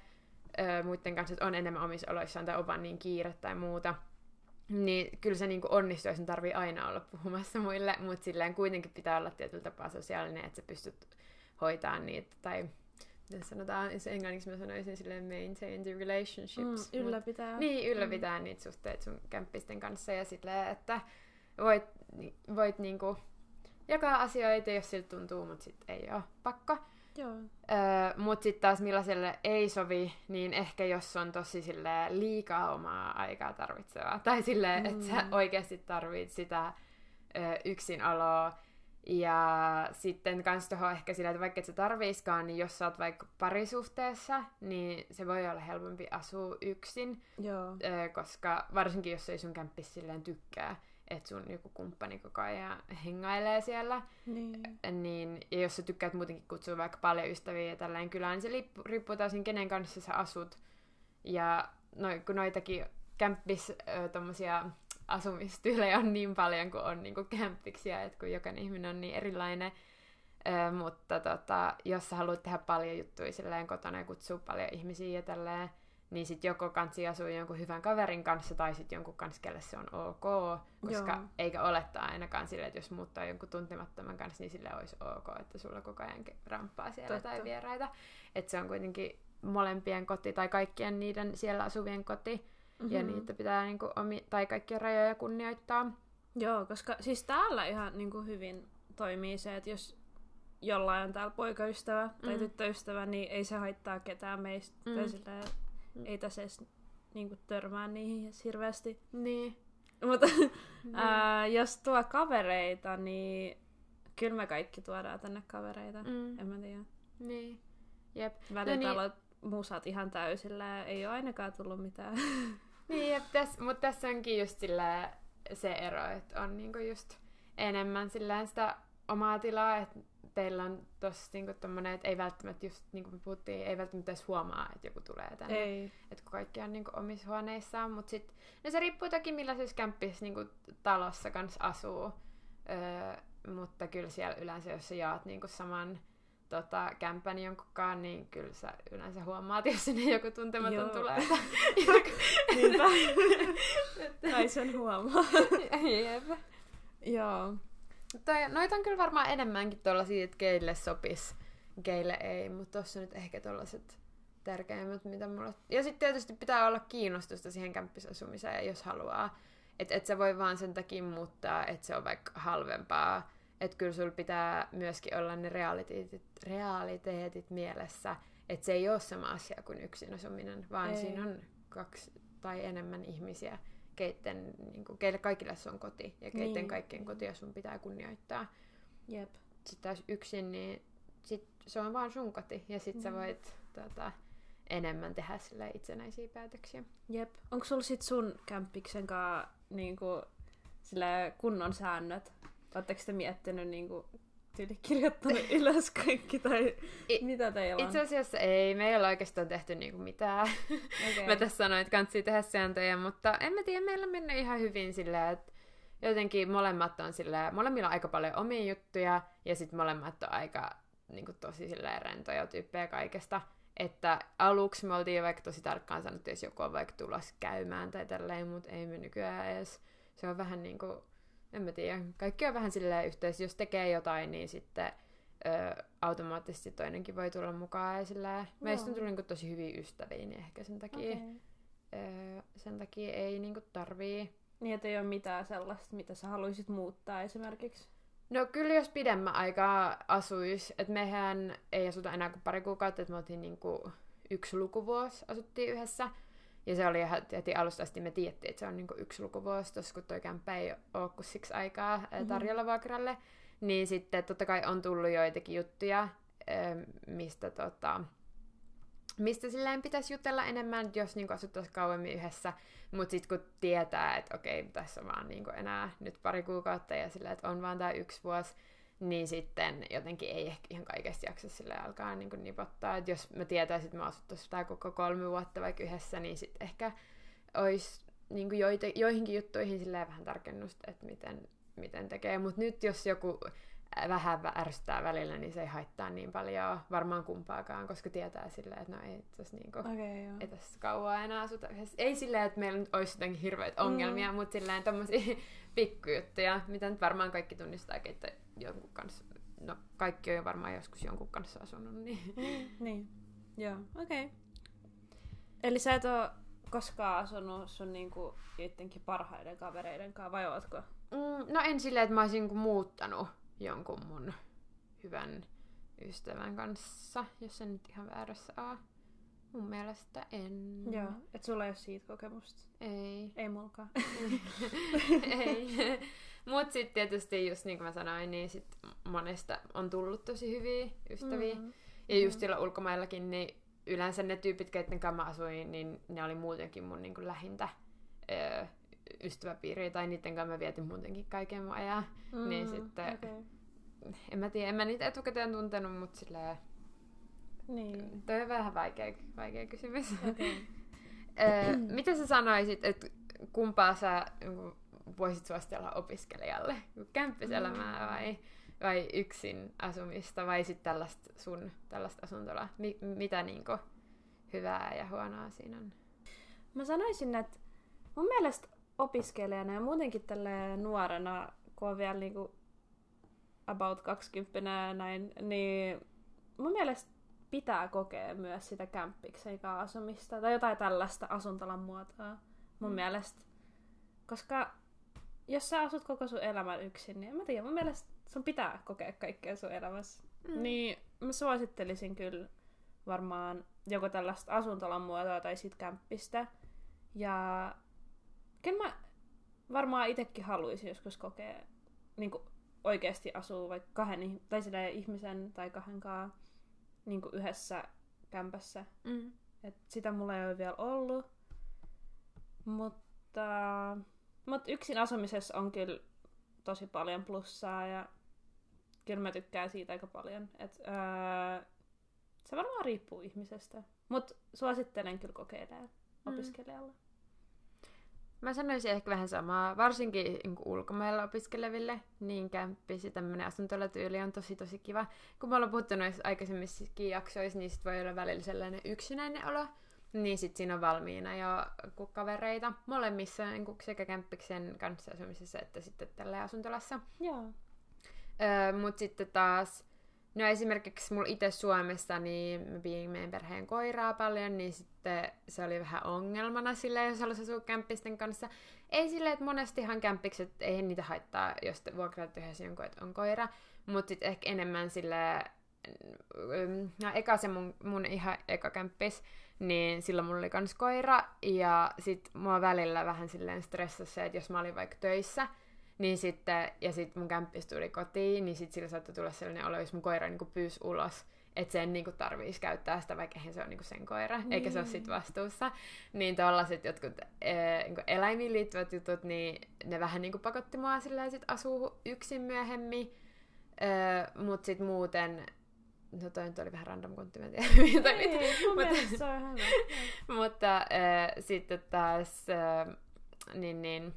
muiden kanssa, että on enemmän omissa oloissaan tai on vaan niin kiire tai muuta. Niin kyllä se niin kuin onnistuu, jos tarvii aina olla puhumassa muille, mutta silleen kuitenkin pitää olla tietyllä tapaa sosiaalinen, että sä pystyt hoitamaan niitä tai miten sanotaan, se englanniksi mä sanoisin silleen maintain the relationships. Mm, ylläpitää. Mut, niin, ylläpitää mm. niitä suhteita sun kämppisten kanssa ja silleen, että voit, voit niinku jakaa asioita, jos siltä tuntuu, mutta sit ei ole pakko. Joo. Öö, mut sitten taas millaiselle ei sovi, niin ehkä jos on tosi sille liikaa omaa aikaa tarvitsevaa. Tai silleen, mm. että sä oikeasti tarvit sitä ö, yksinaloa ja sitten kans tuohon ehkä sillä, että vaikka et sä tarviiskaan, niin jos sä oot vaikka parisuhteessa, niin se voi olla helpompi asua yksin. Joo. koska varsinkin jos ei sun kämppis silleen tykkää, että sun joku kumppani koko ajan hengailee siellä. Niin. niin ja jos sä tykkäät muutenkin kutsua vaikka paljon ystäviä ja tällainen kylään, niin se lippu, riippuu täysin kenen kanssa sä asut. Ja no, kun noitakin kämppis tommosia asumistyylejä on niin paljon kuin on niinku kämppiksiä, että kun jokainen ihminen on niin erilainen. Ö, mutta tota, jos sä haluat tehdä paljon juttuja silleen kotona ja kutsua paljon ihmisiä ja tälleen, niin sit joko kansi asuu jonkun hyvän kaverin kanssa tai sitten jonkun kanssa, kelle se on ok, koska Joo. eikä olettaa ainakaan silleen, että jos muuttaa jonkun tuntemattoman kanssa, niin sille olisi ok, että sulla koko ajan ramppaa siellä Totta. tai vieraita. Että se on kuitenkin molempien koti tai kaikkien niiden siellä asuvien koti. Mm-hmm. Ja niitä pitää niinku omi, tai kaikkia rajoja kunnioittaa. Joo, koska siis täällä ihan niinku hyvin toimii se, että jos jollain on täällä poikaystävä tai mm. tyttöystävä, niin ei se haittaa ketään meistä. Mm. Tai silleen, mm. ei tässä edes niinku törmää niihin hirveästi. Niin. Mutta ää, jos tuo kavereita, niin kyllä me kaikki tuodaan tänne kavereita. Mm. En mä tiedä. Niin. Jep. Välillä No niin. musat ihan täysillä ei ole ainakaan tullut mitään. Niin, jep, täs, mutta tässä onkin just sillä se ero, että on niinku just enemmän sillä sitä omaa tilaa, että teillä on tossa niinku tommonen, että ei välttämättä just niin kuin me puhuttiin, ei välttämättä edes huomaa, että joku tulee tänne. ei. että kun kaikki on niinku omissa huoneissaan, mutta sit, no se riippuu toki millaisessa kämppissä niinku talossa kanssa asuu, öö, mutta kyllä siellä yleensä, jos sä jaat niinku saman tota, kämpän jonkunkaan, niin kyllä sä yleensä huomaat, jos sinne joku tuntematon Joo. tulee. Niinpä. Ai sen huomaa. Jep. Joo. Toi, noita on kyllä varmaan enemmänkin tuollaisia, että keille sopis, keille ei, mutta tossa nyt ehkä tollaset tärkeimmät, mitä mulla... Ja sitten tietysti pitää olla kiinnostusta siihen kämppisasumiseen, jos haluaa. Että et sä voi vaan sen takia muuttaa, että se on vaikka halvempaa. Että kyllä sulla pitää myöskin olla ne realiteetit, realiteetit mielessä. Että se ei ole sama asia kuin yksin asuminen, vaan Ei. siinä on kaksi tai enemmän ihmisiä, keitten, niin kuin, keille kaikille se on koti. Ja keitten Niin. kaikkien kotia sun pitää kunnioittaa. Jep. Sitten taas yksin, niin sit se on vaan sun koti. Ja sit sä Mm. voit tota, enemmän tehdä sille itsenäisiä päätöksiä. Jep. Onko sulla sit sun kämppiksen kanssa niinku, sillä kunnon säännöt? Oletteko te miettinyt niinku, tyyli kirjoittanut ylös kaikki tai I- mitä teillä on? Itse asiassa ei, me ei ole oikeastaan tehty niinku mitään. okay. Mä tässä sanoin, että kansi tehdä sääntöjä, mutta en mä tiedä, meillä on mennyt ihan hyvin silleen, että jotenkin molemmat on silleen, molemmilla on aika paljon omia juttuja, ja sitten molemmat on aika niin kuin, tosi silleen rentoja tyyppejä kaikesta. Että aluksi me oltiin vaikka tosi tarkkaan sanottu, jos joku on vaikka tulossa käymään tai tälleen, mutta ei me nykyään edes. Se on vähän niin kuin, en mä tiedä, kaikki on vähän silleen yhteys. Jos tekee jotain, niin sitten ö, automaattisesti toinenkin voi tulla mukaan. Ja silleen, meistä on Joo. tullut niin kuin, tosi hyviä ystäviä, niin ehkä sen takia, okay. Öö, sen takia ei niinku tarvii. Niin, että ei ole mitään sellaista, mitä sä haluaisit muuttaa esimerkiksi. No kyllä jos pidemmän aikaa asuis, että mehän ei asuta enää kuin pari kuukautta, että me oltiin niinku yksi lukuvuosi asuttiin yhdessä. Ja se oli ihan heti alusta asti me tiedettiin, että se on niinku yksi lukuvuosi, tossa kun toi kämppä ei ole kuin siksi aikaa mm-hmm. tarjolla vuokralle. Niin sitten totta kai on tullut joitakin juttuja, mistä tota, mistä silleen pitäisi jutella enemmän, jos niinku asuttaisiin kauemmin yhdessä. Mutta sitten kun tietää, että okei, tässä on vaan niinku enää nyt pari kuukautta ja sillä, että on vaan tämä yksi vuosi, niin sitten jotenkin ei ehkä ihan kaikesta jaksa sille alkaa niinku nipottaa. Et jos mä tietäisin, että mä asuttaisiin tää koko kolme vuotta vaikka yhdessä, niin sitten ehkä olisi niinku joita, joihinkin juttuihin silleen vähän tarkennusta, että miten, miten tekee. Mutta nyt jos joku vähän ärsyttää välillä, niin se ei haittaa niin paljon varmaan kumpaakaan, koska tietää silleen, että no ei tässä niinku, okay, joo. ei tässä kauaa enää asuta yhdessä. Ei silleen, että meillä nyt olisi jotenkin hirveitä ongelmia, mm. mutta silleen tommosia pikkujuttuja, mitä nyt varmaan kaikki tunnistaa, että jonkun kanssa, no kaikki on jo varmaan joskus jonkun kanssa asunut, niin niin. Joo, okei. Okay. Eli sä et oo koskaan asunut sun niinku joidenkin parhaiden kavereiden kanssa, vai ootko? Mm, no en silleen, että mä olisin niinku muuttanut jonkun mun hyvän ystävän kanssa, jos se nyt ihan väärässä on. Mun mielestä en. Joo. Et sulla ei ole siitä kokemusta? Ei. Ei mulkaan. ei. Mut sitten tietysti, just niin kuin mä sanoin, niin sit monesta on tullut tosi hyviä ystäviä. Mm. Mm. Ja just silloin ulkomaillakin, niin yleensä ne tyypit, keiden kanssa mä asuin, niin ne oli muutenkin mun niin kuin lähintä öö, ystäväpiiriä, tai niiden kanssa mä vietin muutenkin kaiken mun ajan. Mm, Niin sitten- Okay. En mä tiedä, en mä niitä etukäteen tuntenut, mutta silleen, Niin. toi on vähän vaikea, vaikea kysymys. Okay. öö, mitä sä sanoisit, että kumpaa sä niinku, voisit suositella opiskelijalle? Kämppiselämää vai, vai yksin asumista vai sitten tällaista sun tällaista asuntola? Mi- mitä niinku hyvää ja huonoa siinä on? Mä sanoisin, että mun mielestä opiskelijana ja muutenkin tälle nuorena, kun on vielä niinku about 20 ja näin, niin mun mielestä pitää kokea myös sitä kämppiksen kanssa asumista tai jotain tällaista asuntolan muotoa mun Mm. mielestä. Koska jos sä asut koko sun elämän yksin, niin en mä tiedä, mun mielestä sun pitää kokea kaikkea sun elämässä. Mm. Niin mä suosittelisin kyllä varmaan joko tällaista asuntolan muotoa tai sit kämppistä. Ja kyllä mä varmaan itsekin haluaisin joskus kokea niin oikeasti asuu vaikka kahden tai ihmisen tai kahdenkaan niin yhdessä kämpässä. Mm. Et sitä mulla ei ole vielä ollut. Mutta, mutta yksin asumisessa on kyllä tosi paljon plussaa ja kyllä mä tykkään siitä aika paljon. Et, öö, se varmaan riippuu ihmisestä. Mutta suosittelen kyllä kokeilemaan mm. opiskelijalle. Mä sanoisin ehkä vähän samaa, varsinkin niin ulkomailla opiskeleville, niin kämppisi tämmöinen asuntolotyyli on tosi tosi kiva. Kun me ollaan puhuttu noissa aikaisemmissakin jaksoissa, niin sit voi olla välillä sellainen yksinäinen olo, niin sit siinä on valmiina jo kavereita molemmissa niin sekä kämppiksen kanssa asumisessa että sitten tällä asuntolassa. Joo. Öö, Mutta sitten taas No esimerkiksi mulla itse Suomessa, niin mä pidin meidän perheen koiraa paljon, niin sitten se oli vähän ongelmana sille, jos halusi asua kämppisten kanssa. Ei silleen, että monestihan kämppikset, ei niitä haittaa, jos vuokraat yhdessä jonkun, että on koira, mutta sitten ehkä enemmän sille mm, no eka se mun, mun ihan eka kämppis, niin silloin mulla oli kans koira, ja sit mua välillä vähän silleen stressasi se, että jos mä olin vaikka töissä, niin sitten, ja sitten mun kämppis tuli kotiin, niin sitten sillä saattoi tulla sellainen olo, jos mun koira niin pyysi ulos, että sen niin tarvitsisi käyttää sitä, vaikka eihän se ole niin sen koira, niin. eikä se ole sit vastuussa. Niin tuollaiset jotkut e, niin eläimiin liittyvät jutut, niin ne vähän niin pakotti mua silleen sit asuu yksin myöhemmin. E, Mutta sitten muuten, no toi nyt oli vähän random, kun mä tiedän, mitä Ei, mutta, se on hyvä. mutta e, sitten taas, e, niin, niin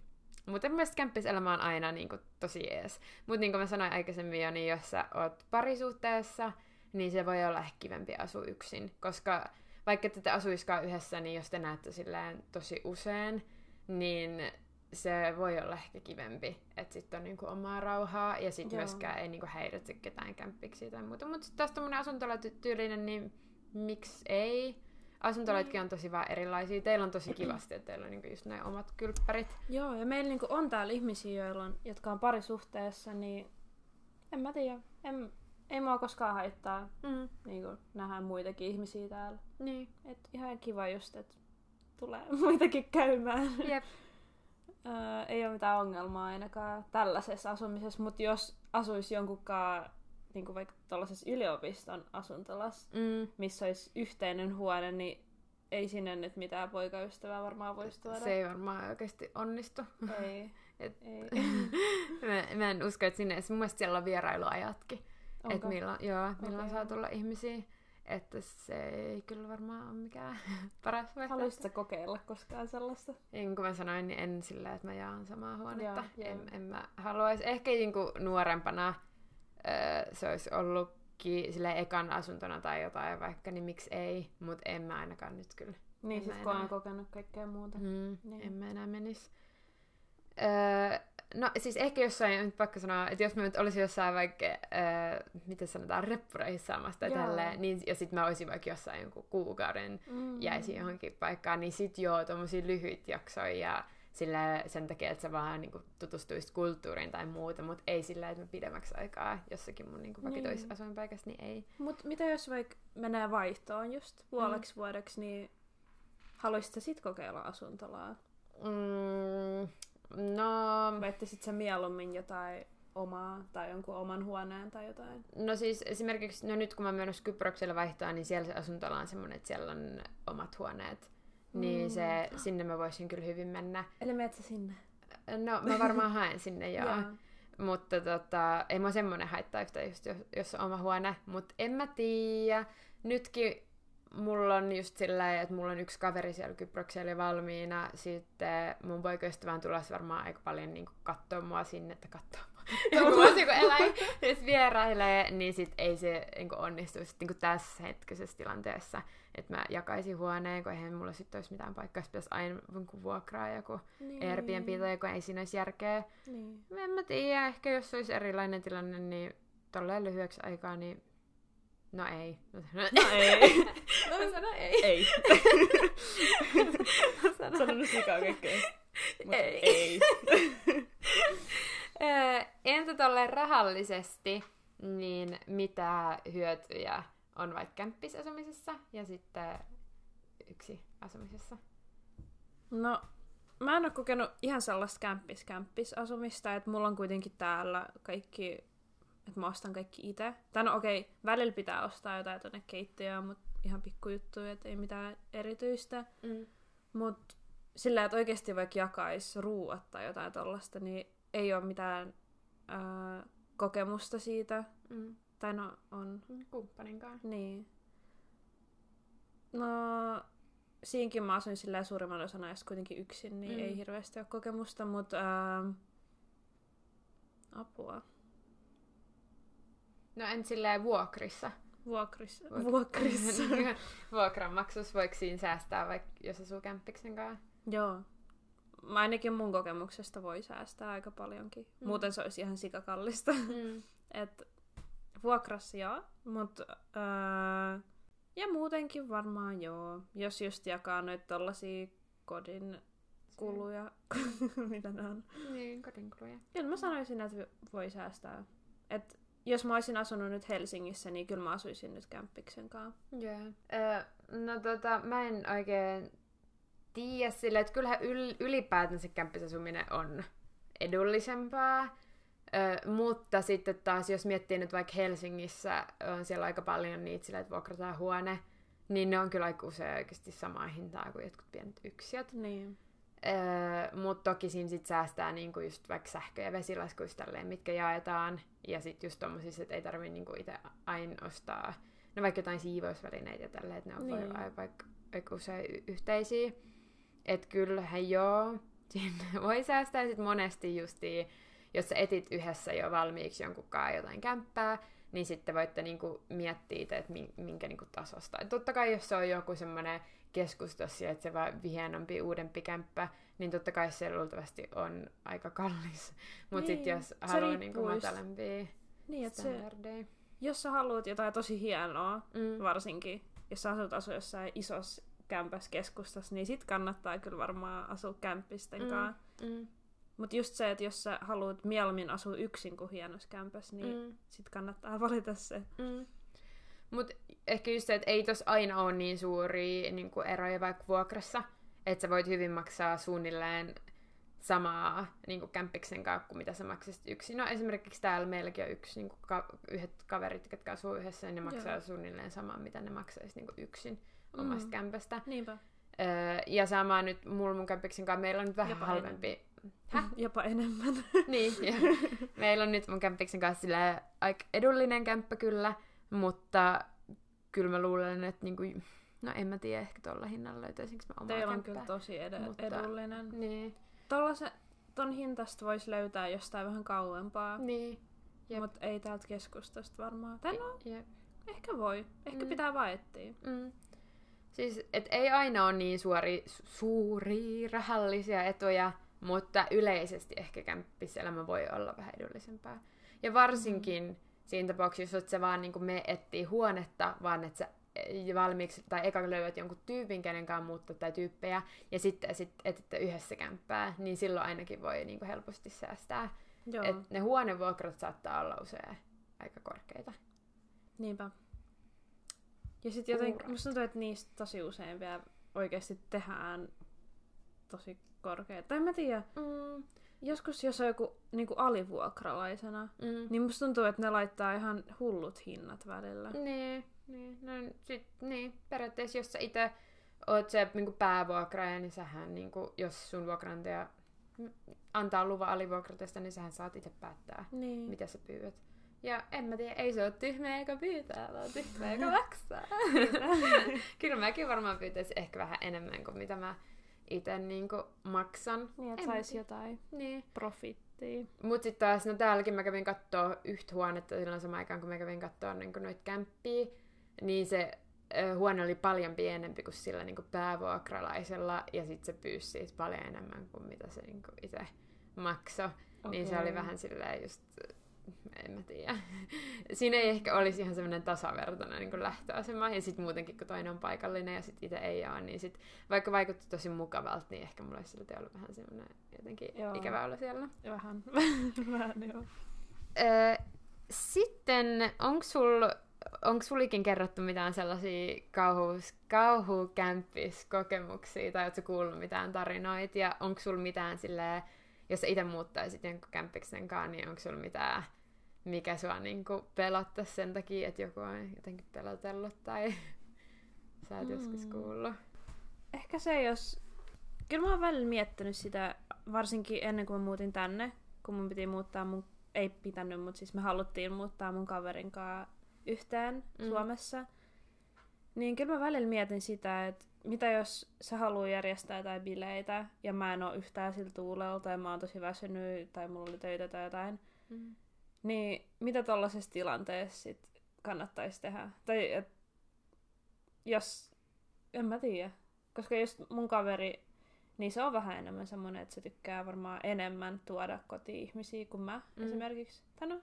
mutta mun mielestä kämppiselämä on aina niin kuin, tosi ees. Mutta niin kuin mä sanoin aikaisemmin jo, niin jos sä oot parisuhteessa, niin se voi olla ehkä kivempi asua yksin. Koska vaikka te asuiskaan yhdessä, niin jos te näette silleen tosi usein, niin se voi olla ehkä kivempi, että sitten on niinku omaa rauhaa ja sitten myöskään ei niinku häiritse ketään kämppiksi tai muuta. Mutta sitten taas tämmöinen asuntola-tyylinen, niin miksi ei? Asuntolotkin on tosi vaan erilaisia. Teillä on tosi kivasti, että teillä on niinku just nämä omat kylppärit. Joo, ja meillä niinku on täällä ihmisiä, joilla on, jotka on parisuhteessa, niin en mä tiedä. En, ei mua koskaan haittaa mm. niin nähdä muitakin ihmisiä täällä. Niin. Et ihan kiva just, että tulee muitakin käymään. Jep. öö, ei ole mitään ongelmaa ainakaan tällaisessa asumisessa, mutta jos asuisi jonkunkaan niin kuin vaikka tuollaisessa yliopiston asuntolassa, mm. missä olisi yhteinen huone, niin ei sinne nyt mitään poikaystävää varmaan voisi tuoda. Se ei varmaan oikeasti onnistu. Ei. Et, ei. mä, mä, en usko, että sinne, mun mielestä siellä on vierailuajatkin. Että milloin, joo, milloin okay. saa tulla ihmisiä. Että se ei kyllä varmaan ole mikään paras vaihtoehto. Haluaisitko kokeilla koskaan sellaista? Niin kuin mä sanoin, niin en sillä, että mä jaan samaa huonetta. Joo, en, en mä haluaisi. Ehkä niin kuin nuorempana se olisi ollutkin sille ekan asuntona tai jotain vaikka, niin miksi ei, mutta en mä ainakaan nyt kyllä. Niin, sit kun on kokenut kaikkea muuta. Mm, niin. En mä enää menisi. Öö, no siis ehkä jossain, nyt pakko sanoa, että jos mä nyt olisin jossain vaikka, öö, miten sanotaan, reppureissa saamassa tai tälleen, niin, ja sitten mä olisin vaikka jossain jonkun kuukauden, mm. jäisin johonkin paikkaan, niin sit joo, tommosia lyhyitä jaksoja ja sillä sen takia, että sä vaan niin kuin, tutustuisit kulttuuriin tai muuta, mutta ei sillä, että mä pidemmäksi aikaa jossakin mun niin vakitois niin. asuinpaikassa, niin ei. Mutta mitä jos vaikka menee vaihtoon just puoleksi mm. vuodeksi, niin haluaisit sit kokeilla asuntolaa? Mm, no... Vai sit sä mieluummin jotain omaa tai jonkun oman huoneen tai jotain? No siis esimerkiksi, no nyt kun mä menossa Kyprokselle vaihtoon, niin siellä se asuntola on semmoinen, että siellä on omat huoneet niin mm. se, sinne mä voisin kyllä hyvin mennä. Eli menet sä sinne? No mä varmaan haen sinne joo. joo. Mutta tota, ei mua semmonen haittaa yhtä just, jos, jos on oma huone. Mutta en mä tiedä. Nytkin mulla on just sillä että mulla on yksi kaveri siellä Kyproksella valmiina. Sitten mun poikaystävä on tulossa varmaan aika paljon niin katsoa mua sinne, että katsoa mua kun eläin vierailee, niin sit ei se niin onnistu sit, niin tässä hetkisessä tilanteessa että mä jakaisin huoneen, kun eihän mulla sitten olisi mitään paikkaa, jos pitäisi aina vuokraa joku niin. Airbnb tai joku, ei siinä olisi järkeä. Niin. En mä tiedä, ehkä jos olisi erilainen tilanne, niin tolleen lyhyeksi aikaa, niin No ei. No ei. no mä sanon ei. Ei. Sanon sikaa kaikkea. ei. ei. Entä tolleen rahallisesti, niin mitä hyötyjä on vaikka kämppisasumisessa ja sitten yksi asumisessa? No, mä en ole kokenut ihan sellaista kämppis-kämppis-asumista, että mulla on kuitenkin täällä kaikki, että mä ostan kaikki itse. Tai no okei, okay, välillä pitää ostaa jotain tuonne keittiöön, mutta ihan pikkujuttuja, että ei mitään erityistä. Mm. Mutta sillä, että oikeasti vaikka jakaisi ruuat tai jotain tollasta, niin ei ole mitään ää, kokemusta siitä. Mm. Tai no, on. Kumppaninkaan. Niin. No, siinkin mä asuin sillä suurimman osan ajasta kuitenkin yksin, niin Mm. ei hirveästi ole kokemusta, mutta ää, apua. No en silleen vuokrissa. Vuokrissa. Vuok- Vuokrissa. Vuokranmaksus voiko siinä säästää vaikka jos asuu kämppiksen kanssa? Joo. Mä ainakin mun kokemuksesta voi säästää aika paljonkin. Mm. Muuten se olisi ihan sikakallista. Mm. Et vuokrassa joo, mutta öö, ja muutenkin varmaan joo. Jos just jakaa noita tollasia kodin kuluja, mitä ne on. Niin, kodinkuluja. Kyllä mä sanoisin, että voi säästää. Et jos mä olisin asunut nyt Helsingissä, niin kyllä mä asuisin nyt kämppiksen kanssa. Joo. Öö, no tota, mä en oikein tiedä sille, että kyllähän yl- ylipäätänsä kämppisasuminen on edullisempaa. Öö, mutta sitten taas, jos miettii nyt vaikka Helsingissä, on siellä aika paljon niitä sille, että vuokrataan huone, niin ne on kyllä aika usein oikeasti samaa hintaa kuin jotkut pienet yksiöt. Niin. Öö, mutta toki siinä sit säästää niinku just vaikka sähkö- ja vesilaskuista tälleen, mitkä jaetaan. Ja sitten just tommosissa, että ei tarvii niinku itse aina ostaa, no vaikka jotain siivousvälineitä ja tälleen, että ne on niin. Voi, vaikka, vaikka usein yhteisiä. Että kyllähän joo, siinä voi säästää sit monesti justiin, jos sä etit yhdessä jo valmiiksi jonkunkaan jotain kämppää, niin sitten voitte niinku miettiä itse, että min- minkä niinku tasosta. Et totta kai jos se on joku semmoinen keskustassa, että se vaan hienompi, uudempi kämppä, niin totta kai se luultavasti on aika kallis. Mutta niin, sitten jos haluaa niinku matalempia Niin, että se, jos sä haluat jotain tosi hienoa, Mm. varsinkin, jos sä asut asu jossain isossa kämpässä keskustassa, niin sit kannattaa kyllä varmaan asua kämppisten Mm. kanssa. Mm. Mutta just se, että jos sä haluat mieluummin asua yksin kuin hienossa kämpässä, niin Mm. sit kannattaa valita se. Mm. Mutta ehkä just se, että ei tos aina ole niin suuria niin eroja vaikka vuokrassa, että sä voit hyvin maksaa suunnilleen samaa niin kämppiksen kanssa kuin mitä sä maksasit yksin. No esimerkiksi täällä meilläkin on yksi, niin kuin ka- yhdet kaverit, jotka asuu yhdessä, ja ne maksaa Joo. suunnilleen samaa, mitä ne maksaisi niin yksin omasta Mm. kämpästä. Niinpä. Öö, ja sama nyt mulla mun kämppiksen kanssa, meillä on nyt vähän Jopa halvempi. Häh? Jopa enemmän. niin, ja meillä on nyt mun kämppiksen kanssa silleen aika edullinen kämppä kyllä, mutta kyllä mä luulen, että niinku, no en mä tiedä, ehkä tuolla hinnalla löytäisinkö mä omaa Teillä on kämppää. kyllä tosi ed- Mutta- edullinen. Niin, Tollase, ton hintasta voisi löytää jostain vähän kauempaa, niin. Mutta ei täältä keskustasta varmaan. Tai no, Jep. ehkä voi. Ehkä Mm. pitää vaan etsiä. Mm. Siis, et ei aina ole niin suori, su- suuria rahallisia etuja, mutta yleisesti ehkä kämppiselämä voi olla vähän edullisempaa. Ja varsinkin siinä tapauksessa, jos et sä vaan niin me etsii huonetta, vaan että sä e- valmiiksi, tai eka löydät jonkun tyypin, kenen kanssa muuttaa tai tyyppejä, ja sitten sit etitte yhdessä kämppää, niin silloin ainakin voi niin helposti säästää. Joo, Et ne huonevuokrat saattaa olla usein aika korkeita. niinpä. Ja sitten jotenkin, musta tuntuu, että niistä tosi usein vielä oikeasti tehdään tosi korkeita. Tai mä tiedä, Mm, joskus jos on joku niinku alivuokralaisena, mm. niin musta tuntuu, että ne laittaa ihan hullut hinnat välillä. Niin, niin, no, sit, niin. periaatteessa jos sä itse oot se niin päävuokraaja, niin sähän, niin kuin, jos sun vuokranantaja antaa luvan alivuokratesta, niin sähän saat itse päättää, Niin. mitä sä pyydät. Ja en mä tiedä, ei se ole tyhmä eikä pyytää, vaan tyhmä eikä maksaa. Kyllä mäkin varmaan pyytäisin ehkä vähän enemmän kuin mitä mä itse niin maksan. Niin, että saisi jotain Niin. profittia. Mut sitten taas, no täälläkin mä kävin kattoo yhtä huonetta silloin samaan aikaan, kun mä kävin kattoo niin noita kämppiä, niin se ö, huone oli paljon pienempi kuin sillä niin päävuokralaisella, ja sitten se pyysi siitä paljon enemmän kuin mitä se niin itse maksoi. Okay. Niin se oli vähän silleen just, en mä tiedä. Siinä ei ehkä olisi ihan semmoinen tasavertainen niin lähtöasema, ja sitten muutenkin, kun toinen on paikallinen ja sitten itse ei ole, niin sit, vaikka vaikutti tosi mukavalta, niin ehkä mulla olisi silti ollut vähän semmoinen jotenkin Joo. ikävä olla siellä. Vähän. Vähän, joo. Öö, sitten, onko sul onko sulikin kerrottu mitään sellaisia kauhus, kauhukämppiskokemuksia, tai ootko kuullut mitään tarinoita, ja onko sulla mitään silleen, jos sä itse muuttaisit jonkun kämppiksen kanssa, niin onko sulla mitään, mikä sua niinku pelottaisi sen takia, että joku on jotenkin pelotellut, tai sä oot mm. joskus kuullut? Ehkä se, jos... Kyllä mä oon välillä miettinyt sitä, varsinkin ennen kuin mä muutin tänne, kun mun piti muuttaa mun... Ei pitänyt, mutta siis me haluttiin muuttaa mun kaverin kanssa yhteen mm. Suomessa. Niin kyllä mä välillä mietin sitä, että mitä jos se haluaa järjestää jotain bileitä ja mä en oo yhtään sillä tuulella tai mä oon tosi väsynyt tai mulla oli töitä tai jotain. Mm. Niin mitä tollaisessa tilanteessa sit kannattaisi tehdä? Tai et, jos, en mä tiedä. Koska jos mun kaveri, niin se on vähän enemmän semmonen, että se tykkää varmaan enemmän tuoda koti-ihmisiä kuin mä mm. esimerkiksi. Tai no,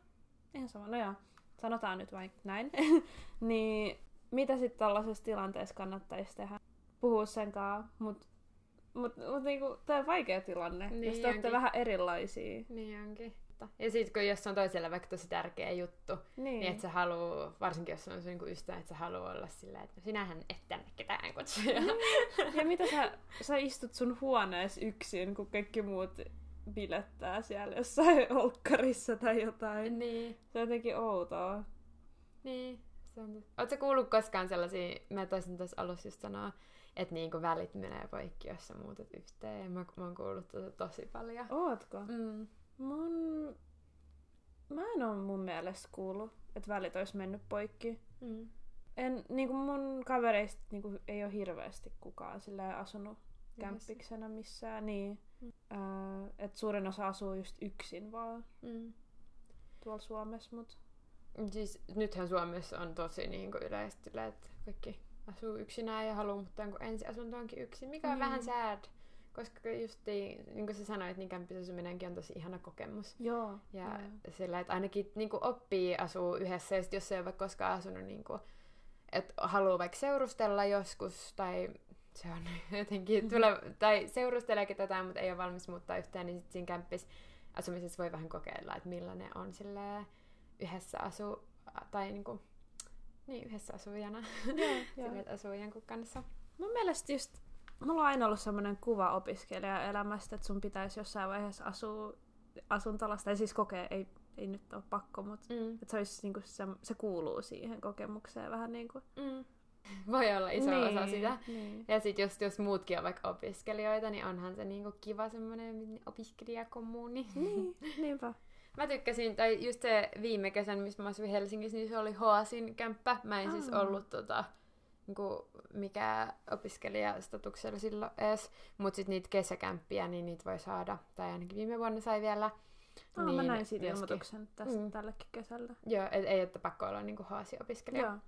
ihan sama. No joo sanotaan nyt vaikka näin, niin mitä sitten tällaisessa tilanteessa kannattaisi tehdä? Puhua sen kanssa, mutta mut, mut niinku, tämä on vaikea tilanne, niin jos te olette vähän erilaisia. Niin onkin. Ja sitten kun jos on toiselle vaikka tosi tärkeä juttu, niin, niin että sä haluu, varsinkin jos on sun niinku ystävä, että sä haluaa olla silleen, että no sinähän et tänne ketään kutsuja. Niin. Ja mitä sä, sä istut sun huoneessa yksin, kun kaikki muut bilettää siellä jossain olkkarissa tai jotain. Niin. Se on jotenkin outoa. Niin. Se on... Oletko kuullut koskaan sellaisia, mä taisin tässä alussa just sanoa, että niinku välit menee poikki, jos sä muutat yhteen. Mä, mä oon kuullut tota tosi paljon. Ootko? Mm. Mun... Mä en oo mun mielestä kuullut, että välit olisi mennyt poikki. Mm. En, niinku mun kavereista niinku, ei ole hirveästi kukaan sillä asunut kämppiksenä missään. Niin. Mm. Äh, et suurin osa asuu just yksin vaan mm. tuolla Suomessa. Mut. Siis nythän Suomessa on tosi niin kuin yleisesti, että kaikki asuu yksinään ja haluaa mutta ensi ensiasunto onkin yksin, mikä on mm. vähän sad. Koska just niin kuin sä sanoit, niin kämppisasuminenkin on tosi ihana kokemus. Joo. Ja joo. sillä, että ainakin niin kuin oppii asuu yhdessä, ja sit jos ei ole vaikka koskaan asunut, niin kuin, että haluaa vaikka seurustella joskus, tai se on jotenkin, mm-hmm. tule, tai seurustelee tätä, mutta ei ole valmis muuttaa yhteen, niin sitten siinä kämppis asumisessa voi vähän kokeilla, että millainen on sille yhdessä asu, tai niinku, niin yhdessä asujana, sille, että asuu jonkun kanssa. Mun mielestä just, mulla on aina ollut semmoinen kuva opiskelijaelämästä, että sun pitäisi jossain vaiheessa asua asuntolassa, tai siis kokea, ei, ei nyt ole pakko, mutta mm. että se, olisi, niinku, se, se kuuluu siihen kokemukseen vähän niin kuin. Mm. voi olla iso niin, osa sitä. Niin. Ja sitten jos, jos muutkin on vaikka opiskelijoita, niin onhan se niinku kiva semmoinen opiskelijakommuuni. Niin, niinpä. Mä tykkäsin, tai just se viime kesän, missä mä asuin Helsingissä, niin se oli Hoasin kämppä. Mä en Aa. siis ollut tota, niinku, mikä opiskelijastatuksella silloin edes. Mutta sitten niitä kesäkämppiä, niin niitä voi saada. Tai ainakin viime vuonna sai vielä. Oh, niin, mä näin siitä ilmoituksen tästä mm. tällekin kesällä. Joo, et, ei ole pakko olla niinku Hoasi-opiskelija. Joo.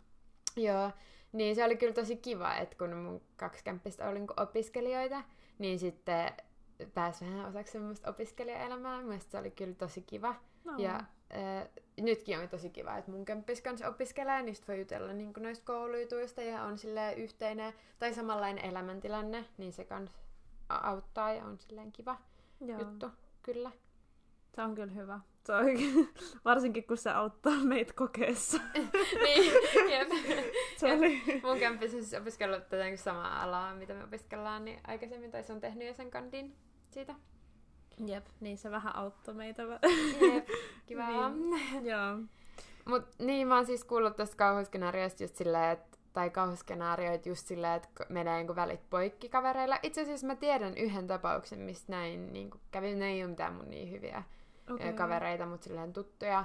Joo. Niin se oli kyllä tosi kiva, että kun mun kaksi kämppistä oli niin opiskelijoita, niin sitten pääsi vähän osaksi semmoista opiskelijaelämää. Mielestäni se oli kyllä tosi kiva. No. Ja äh, nytkin on tosi kiva, että mun kämppis kanssa opiskelee, niin voi jutella niin noista koulujutuista ja on sille yhteinen tai samanlainen elämäntilanne, niin se kans auttaa ja on silleen kiva Joo. juttu, kyllä. Se on kyllä hyvä. Se on, varsinkin kun se auttaa meitä kokeessa. niin, jep. Se oli... Mun kämppis siis opiskellut tätä samaa alaa, mitä me opiskellaan, niin aikaisemmin, tai se on tehnyt jo sen kandin siitä. Jep, niin se vähän auttoi meitä. Jep, kiva. niin. Joo. Mut niin, mä oon siis kuullut tästä kauhuskenaariosta just silleen, että tai kauhuskenaarioita just silleen, että menee niin välit poikki kavereilla. Itse asiassa mä tiedän yhden tapauksen, mistä näin niin kävi, ne ei ole mitään mun niin hyviä okay. kavereita, mutta silleen tuttuja.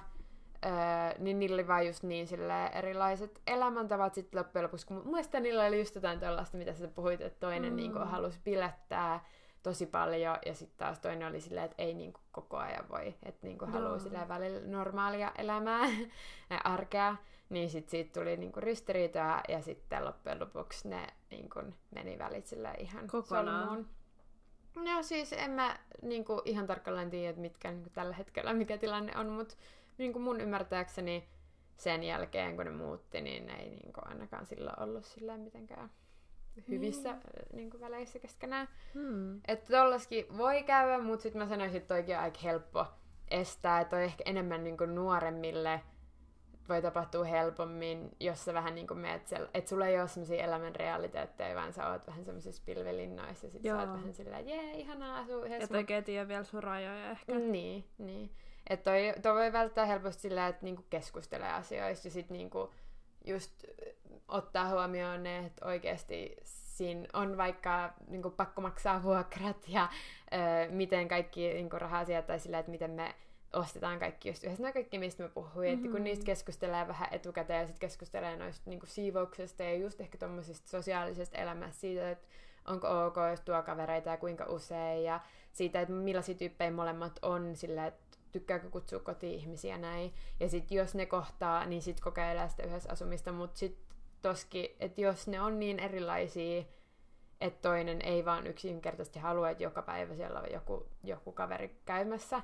Öö, niin niillä oli vaan just niin erilaiset elämäntavat sitten loppujen lopuksi. Kun mun mielestä niillä oli just jotain tällaista, mitä sä puhuit, että toinen mm. niin kuin, halusi bilettää tosi paljon ja sitten taas toinen oli silleen, että ei niin kuin, koko ajan voi, että niin kuin, haluaa silleen välillä normaalia elämää arkea. Niin sitten siitä tuli niinku ristiriitoja ja sitten loppujen lopuksi ne niinku meni välit ihan Kokonaan. solmuun. No siis en mä niinku ihan tarkalleen tiedä, että mitkä niinku tällä hetkellä mikä tilanne on, mutta niinku mun ymmärtääkseni sen jälkeen, kun ne muutti, niin ne ei niinku ainakaan silloin ollut sillä mitenkään hyvissä mm. niinku väleissä keskenään. Hmm. Että tollaskin voi käydä, mutta sitten mä sanoisin, että toikin on aika helppo estää, että on ehkä enemmän niinku nuoremmille voi tapahtua helpommin, jos sä vähän niin kuin meet siellä, että sulla ei ole semmoisia elämän realiteetteja, vaan sä oot vähän semmoisissa pilvelinnoissa ja sit Joo. sä oot vähän silleen, jee, ihanaa asua yhdessä. Ja oikein tiedä vielä sun rajoja ehkä. Niin, niin. Että toi, toi voi välttää helposti sillä, että niinku keskustelee asioista ja sit niinku just ottaa huomioon ne, että oikeasti siinä on vaikka niinku pakko maksaa vuokrat ja ö, miten kaikki niinku raha-asiat tai sillä, että miten me ostetaan kaikki just yhdessä. Nämä kaikki, mistä mä puhuin. Mm-hmm. Että kun mm-hmm. niistä keskustelee vähän etukäteen ja sitten keskustelee noista niin siivouksesta ja just ehkä tuommoisesta sosiaalisesta elämästä siitä, että onko ok, jos tuo kavereita ja kuinka usein ja siitä, että millaisia tyyppejä molemmat on sillä, että tykkääkö kutsua koti-ihmisiä näin. Ja sitten jos ne kohtaa, niin sitten kokeilee sitä yhdessä asumista, mutta sitten toski, että jos ne on niin erilaisia, että toinen ei vaan yksinkertaisesti halua, että joka päivä siellä on joku, joku kaveri käymässä,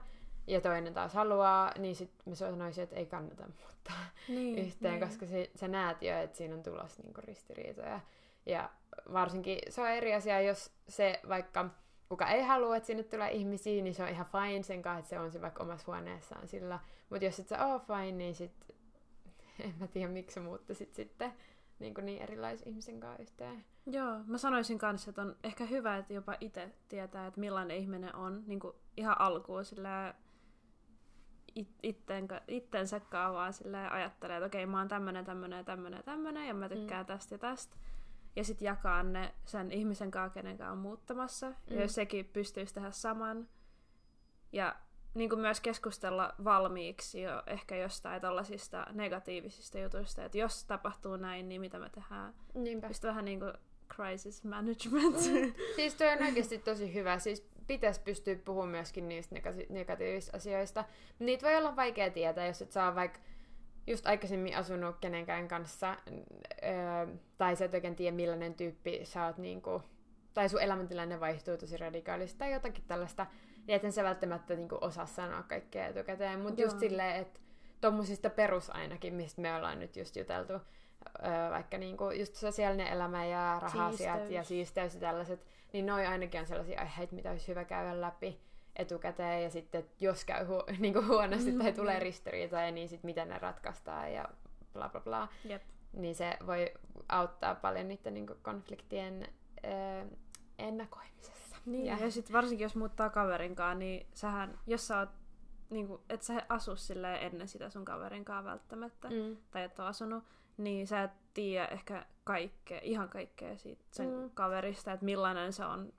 ja toinen taas haluaa, niin sitten mä sanoisin, että ei kannata muuttaa niin, yhteen, niin. koska se, sä näet jo, että siinä on tulossa niinku ristiriitoja. Ja varsinkin se on eri asia, jos se vaikka kuka ei halua, että sinne tulee ihmisiä, niin se on ihan fine sen kanssa, että se on se vaikka omassa huoneessaan sillä. Mutta jos et sä oo fine, niin sit en mä tiedä, miksi sä muuttaisit sitten niin, kuin niin erilaisen ihmisen kanssa yhteen. Joo, mä sanoisin kanssa, että on ehkä hyvä, että jopa itse tietää, että millainen ihminen on niin kuin ihan alkuun sillä itteen, itsensä vaan silleen ajattelee, että okei, mä oon tämmönen, tämmönen, tämmönen, tämmönen, ja mä tykkään mm. tästä ja tästä. Ja sitten jakaa ne sen ihmisen kanssa, kenen on muuttamassa. Mm. Ja jos sekin pystyisi tehdä saman. Ja niin kuin myös keskustella valmiiksi jo ehkä jostain tällaisista negatiivisista jutuista, että jos tapahtuu näin, niin mitä me tehdään. Niinpä. Just vähän niin kuin crisis management. Mm. Siis toi on oikeasti tosi hyvä. Siis pitäisi pystyä puhumaan myöskin niistä negatiivisista asioista. Niitä voi olla vaikea tietää, jos et saa vaikka just aikaisemmin asunut kenenkään kanssa, öö, tai sä et oikein tiedä millainen tyyppi sä oot niinku, tai sun elämäntilanne vaihtuu tosi radikaalisti, tai jotakin tällaista, niin eten sä välttämättä niinku osaa sanoa kaikkea etukäteen, mutta just silleen, että tommosista perus ainakin, mistä me ollaan nyt just juteltu, öö, vaikka niinku just sosiaalinen elämä ja raha-asiat ja siisteys ja tällaiset, niin noi ainakin on sellaisia aiheita, mitä olisi hyvä käydä läpi etukäteen ja sitten jos käy hu- niin kuin huonosti tai tulee mm-hmm. ristiriitoja, niin sitten miten ne ratkaistaan ja bla bla bla. Yep. Niin se voi auttaa paljon niiden niin kuin konfliktien ö, ennakoimisessa. Niin, ja, ja sitten varsinkin jos muuttaa kaverinkaan, niin sähän, jos sä oot niin kuin, et sä asu ennen sitä sun kaverinkaan välttämättä, mm. tai et ole asunut, niin sä et tiedä ehkä kaikkea, ihan kaikkea siitä sen mm. kaverista, että millainen se on,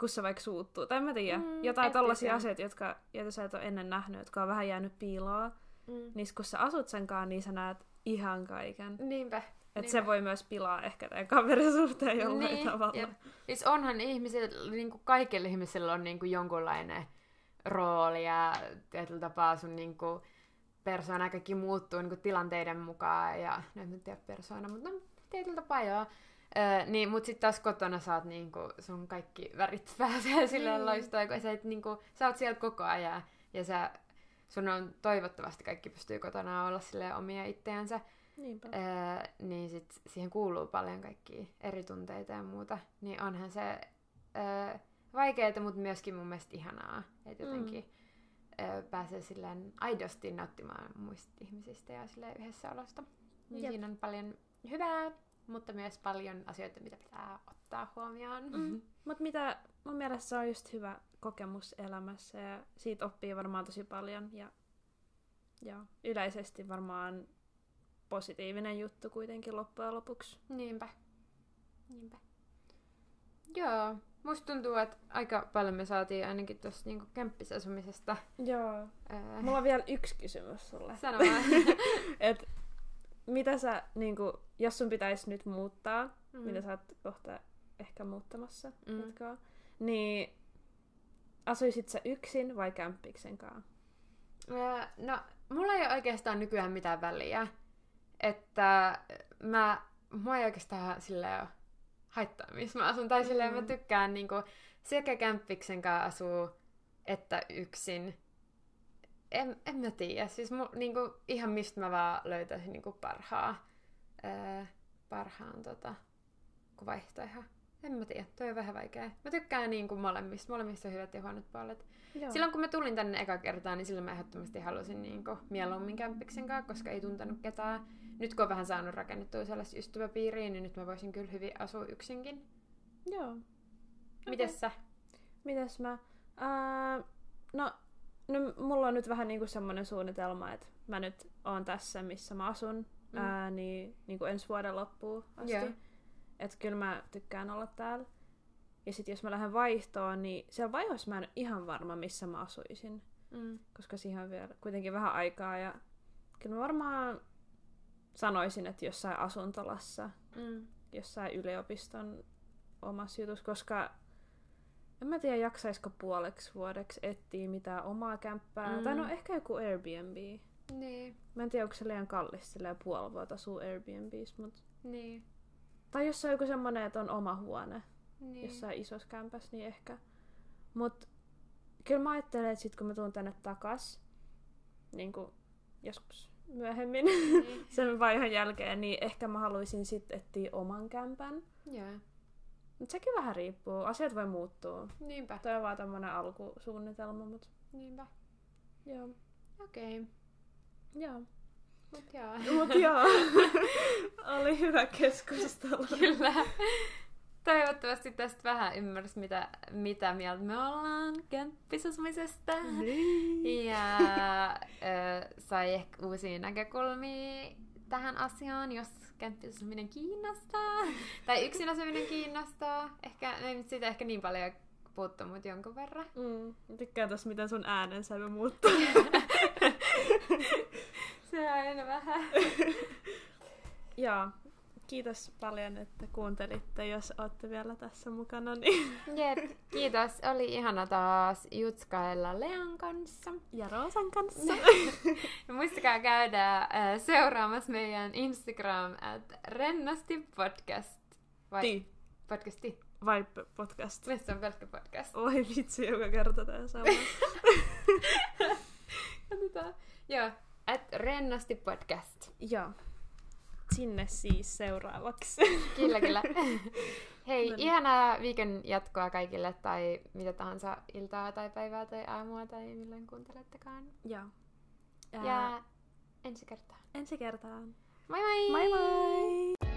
kun se vaikka suuttuu. Tai mä tiedä, mm, jotain tollaisia asioita, jotka, joita sä et ole ennen nähnyt, jotka on vähän jäänyt piiloa. Mm. Niin kun sä asut senkaan, niin sä näet ihan kaiken. Niinpä. Että se voi myös pilaa ehkä tämän kaverisuhteen jollain niin, tavalla. Jep. Siis onhan ihmisillä, niin kuin kaikilla ihmisillä on niin kuin jonkunlainen rooli ja tietyllä tapaa sun niin kuin, persoona kaikki muuttuu niin kuin tilanteiden mukaan ja no en tiedä persoona, mutta no, tietyllä tapaa joo. Öö, niin, mutta sitten taas kotona saat niinku, sun kaikki värit pääsee silleen mm. loistaa, kun sä, et, niinku, sä oot siellä koko ajan ja sä, sun on toivottavasti kaikki pystyy kotona olla sille omia itseänsä. Niinpä. Öö, niin sit siihen kuuluu paljon kaikki eri tunteita ja muuta. Niin onhan se öö, vaikeaa, mutta myöskin mun mielestä ihanaa. Että jotenkin mm. öö, pääsee silleen aidosti nauttimaan muista ihmisistä ja silleen yhdessä olosta. Niin siinä on paljon hyvää mutta myös paljon asioita, mitä pitää ottaa huomioon. Mm-hmm. Mutta mitä mun mielestä se on just hyvä kokemus elämässä ja siitä oppii varmaan tosi paljon ja, ja yleisesti varmaan positiivinen juttu kuitenkin loppujen lopuksi. Niinpä. Niinpä. Joo, musta tuntuu, että aika paljon me saatiin ainakin tuossa niinku kämppisasumisesta. Joo. Ää... Mulla on vielä yksi kysymys sulle. Sano vaan. Et mitä sä, niin kuin, jos sun pitäisi nyt muuttaa, mm. mitä sä oot kohta ehkä muuttamassa mm. jatkaa, niin asuisit sä yksin vai kämppiksen kanssa? Öö, no, mulla ei ole oikeastaan nykyään mitään väliä. Että mä, mua ei oikeastaan silleen haittaa, missä mä asun. Tai mm. silleen mä tykkään niinku, sekä kämppiksen kanssa asuu, että yksin en, en mä tiedä. Siis mu, niinku, ihan mistä mä vaan löytäisin niinku parhaa, ää, parhaan tota, vaihtoehdon. En mä tiedä, toi on vähän vaikea. Mä tykkään niin kuin molemmista. Molemmista on hyvät ja huonot puolet. Joo. Silloin kun mä tulin tänne eka kertaa, niin silloin mä ehdottomasti halusin niin kuin mieluummin kämppiksen kanssa, koska ei tuntenut ketään. Nyt kun on vähän saanut rakennettua sellaista ystäväpiiriä, niin nyt mä voisin kyllä hyvin asua yksinkin. Joo. Mites sä? Mites mä? Ää, no, no, mulla on nyt vähän niinku semmoinen suunnitelma, että mä nyt oon tässä, missä mä asun, Mm. ää, niin, niinku ensi vuoden loppuun asti. Joo. Että kyllä mä tykkään olla täällä. Ja sitten jos mä lähden vaihtoon, niin siellä vaihossa mä en ole ihan varma, missä mä asuisin. Mm. Koska siihen on vielä kuitenkin vähän aikaa. Ja kyllä mä varmaan sanoisin, että jossain asuntolassa, Mm. jossain yliopiston omassa jutussa, koska en mä tiedä, jaksaisiko puoleksi vuodeksi etsiä mitään omaa kämppää. Mm. Tai no ehkä joku Airbnb. Niin, Mä en tiedä, onko se liian kallis silleen puoli vuotta asuu Airbnbs, mut... niin, Tai jos on joku semmonen, että on oma huone niin. jossain isossa kämpässä, niin ehkä. Mut kyllä mä ajattelen, että sit kun mä tuun tänne takas, niin kuin joskus myöhemmin Niin. sen vaihon jälkeen, niin ehkä mä haluaisin sitten etsiä oman kämpän. Joo, Mut sekin vähän riippuu. Asiat voi muuttua. niinpä, Toi on vaan tämmönen alkusuunnitelma, mut niinpä. joo. Okei, okay. Joo. mut joo. Mut joo. Oli hyvä keskustelu. Kyllä. Toivottavasti tästä vähän ymmärsi, mitä, mitä mieltä me ollaan kämppisasumisesta. Niin. Ja ö, sai ehkä uusia näkökulmia tähän asiaan, jos kämppisasuminen kiinnostaa. tai yksin asuminen kiinnostaa. Ehkä, ei nyt siitä ehkä niin paljon puuttu, mutta jonkun verran. Mm. Tykkään tossa, miten sun äänensävy muuttuu. Se on aina vähän. Joo. Kiitos paljon, että kuuntelitte, jos olette vielä tässä mukana. Niin. Jep, kiitos. Oli ihana taas jutskailla Lean kanssa. Ja Roosan kanssa. Ja muistakaa käydä äh, seuraamassa meidän Instagram at rennosti podcast. Vai Ti. podcasti? Vai podcast. Se on pelkkä podcast. Oi vitsi, joka kerta tää sama. Katsotaan. Joo, at rennosti podcast. Joo. Sinne siis seuraavaksi. Kyllä, kyllä. Hei, No niin. ihanaa viikon jatkoa kaikille tai mitä tahansa iltaa tai päivää tai aamua tai milloin kuuntelettekaan. Joo. Ää, Ja ensi kertaan. ensi kertaan. Moi moi! Moi moi!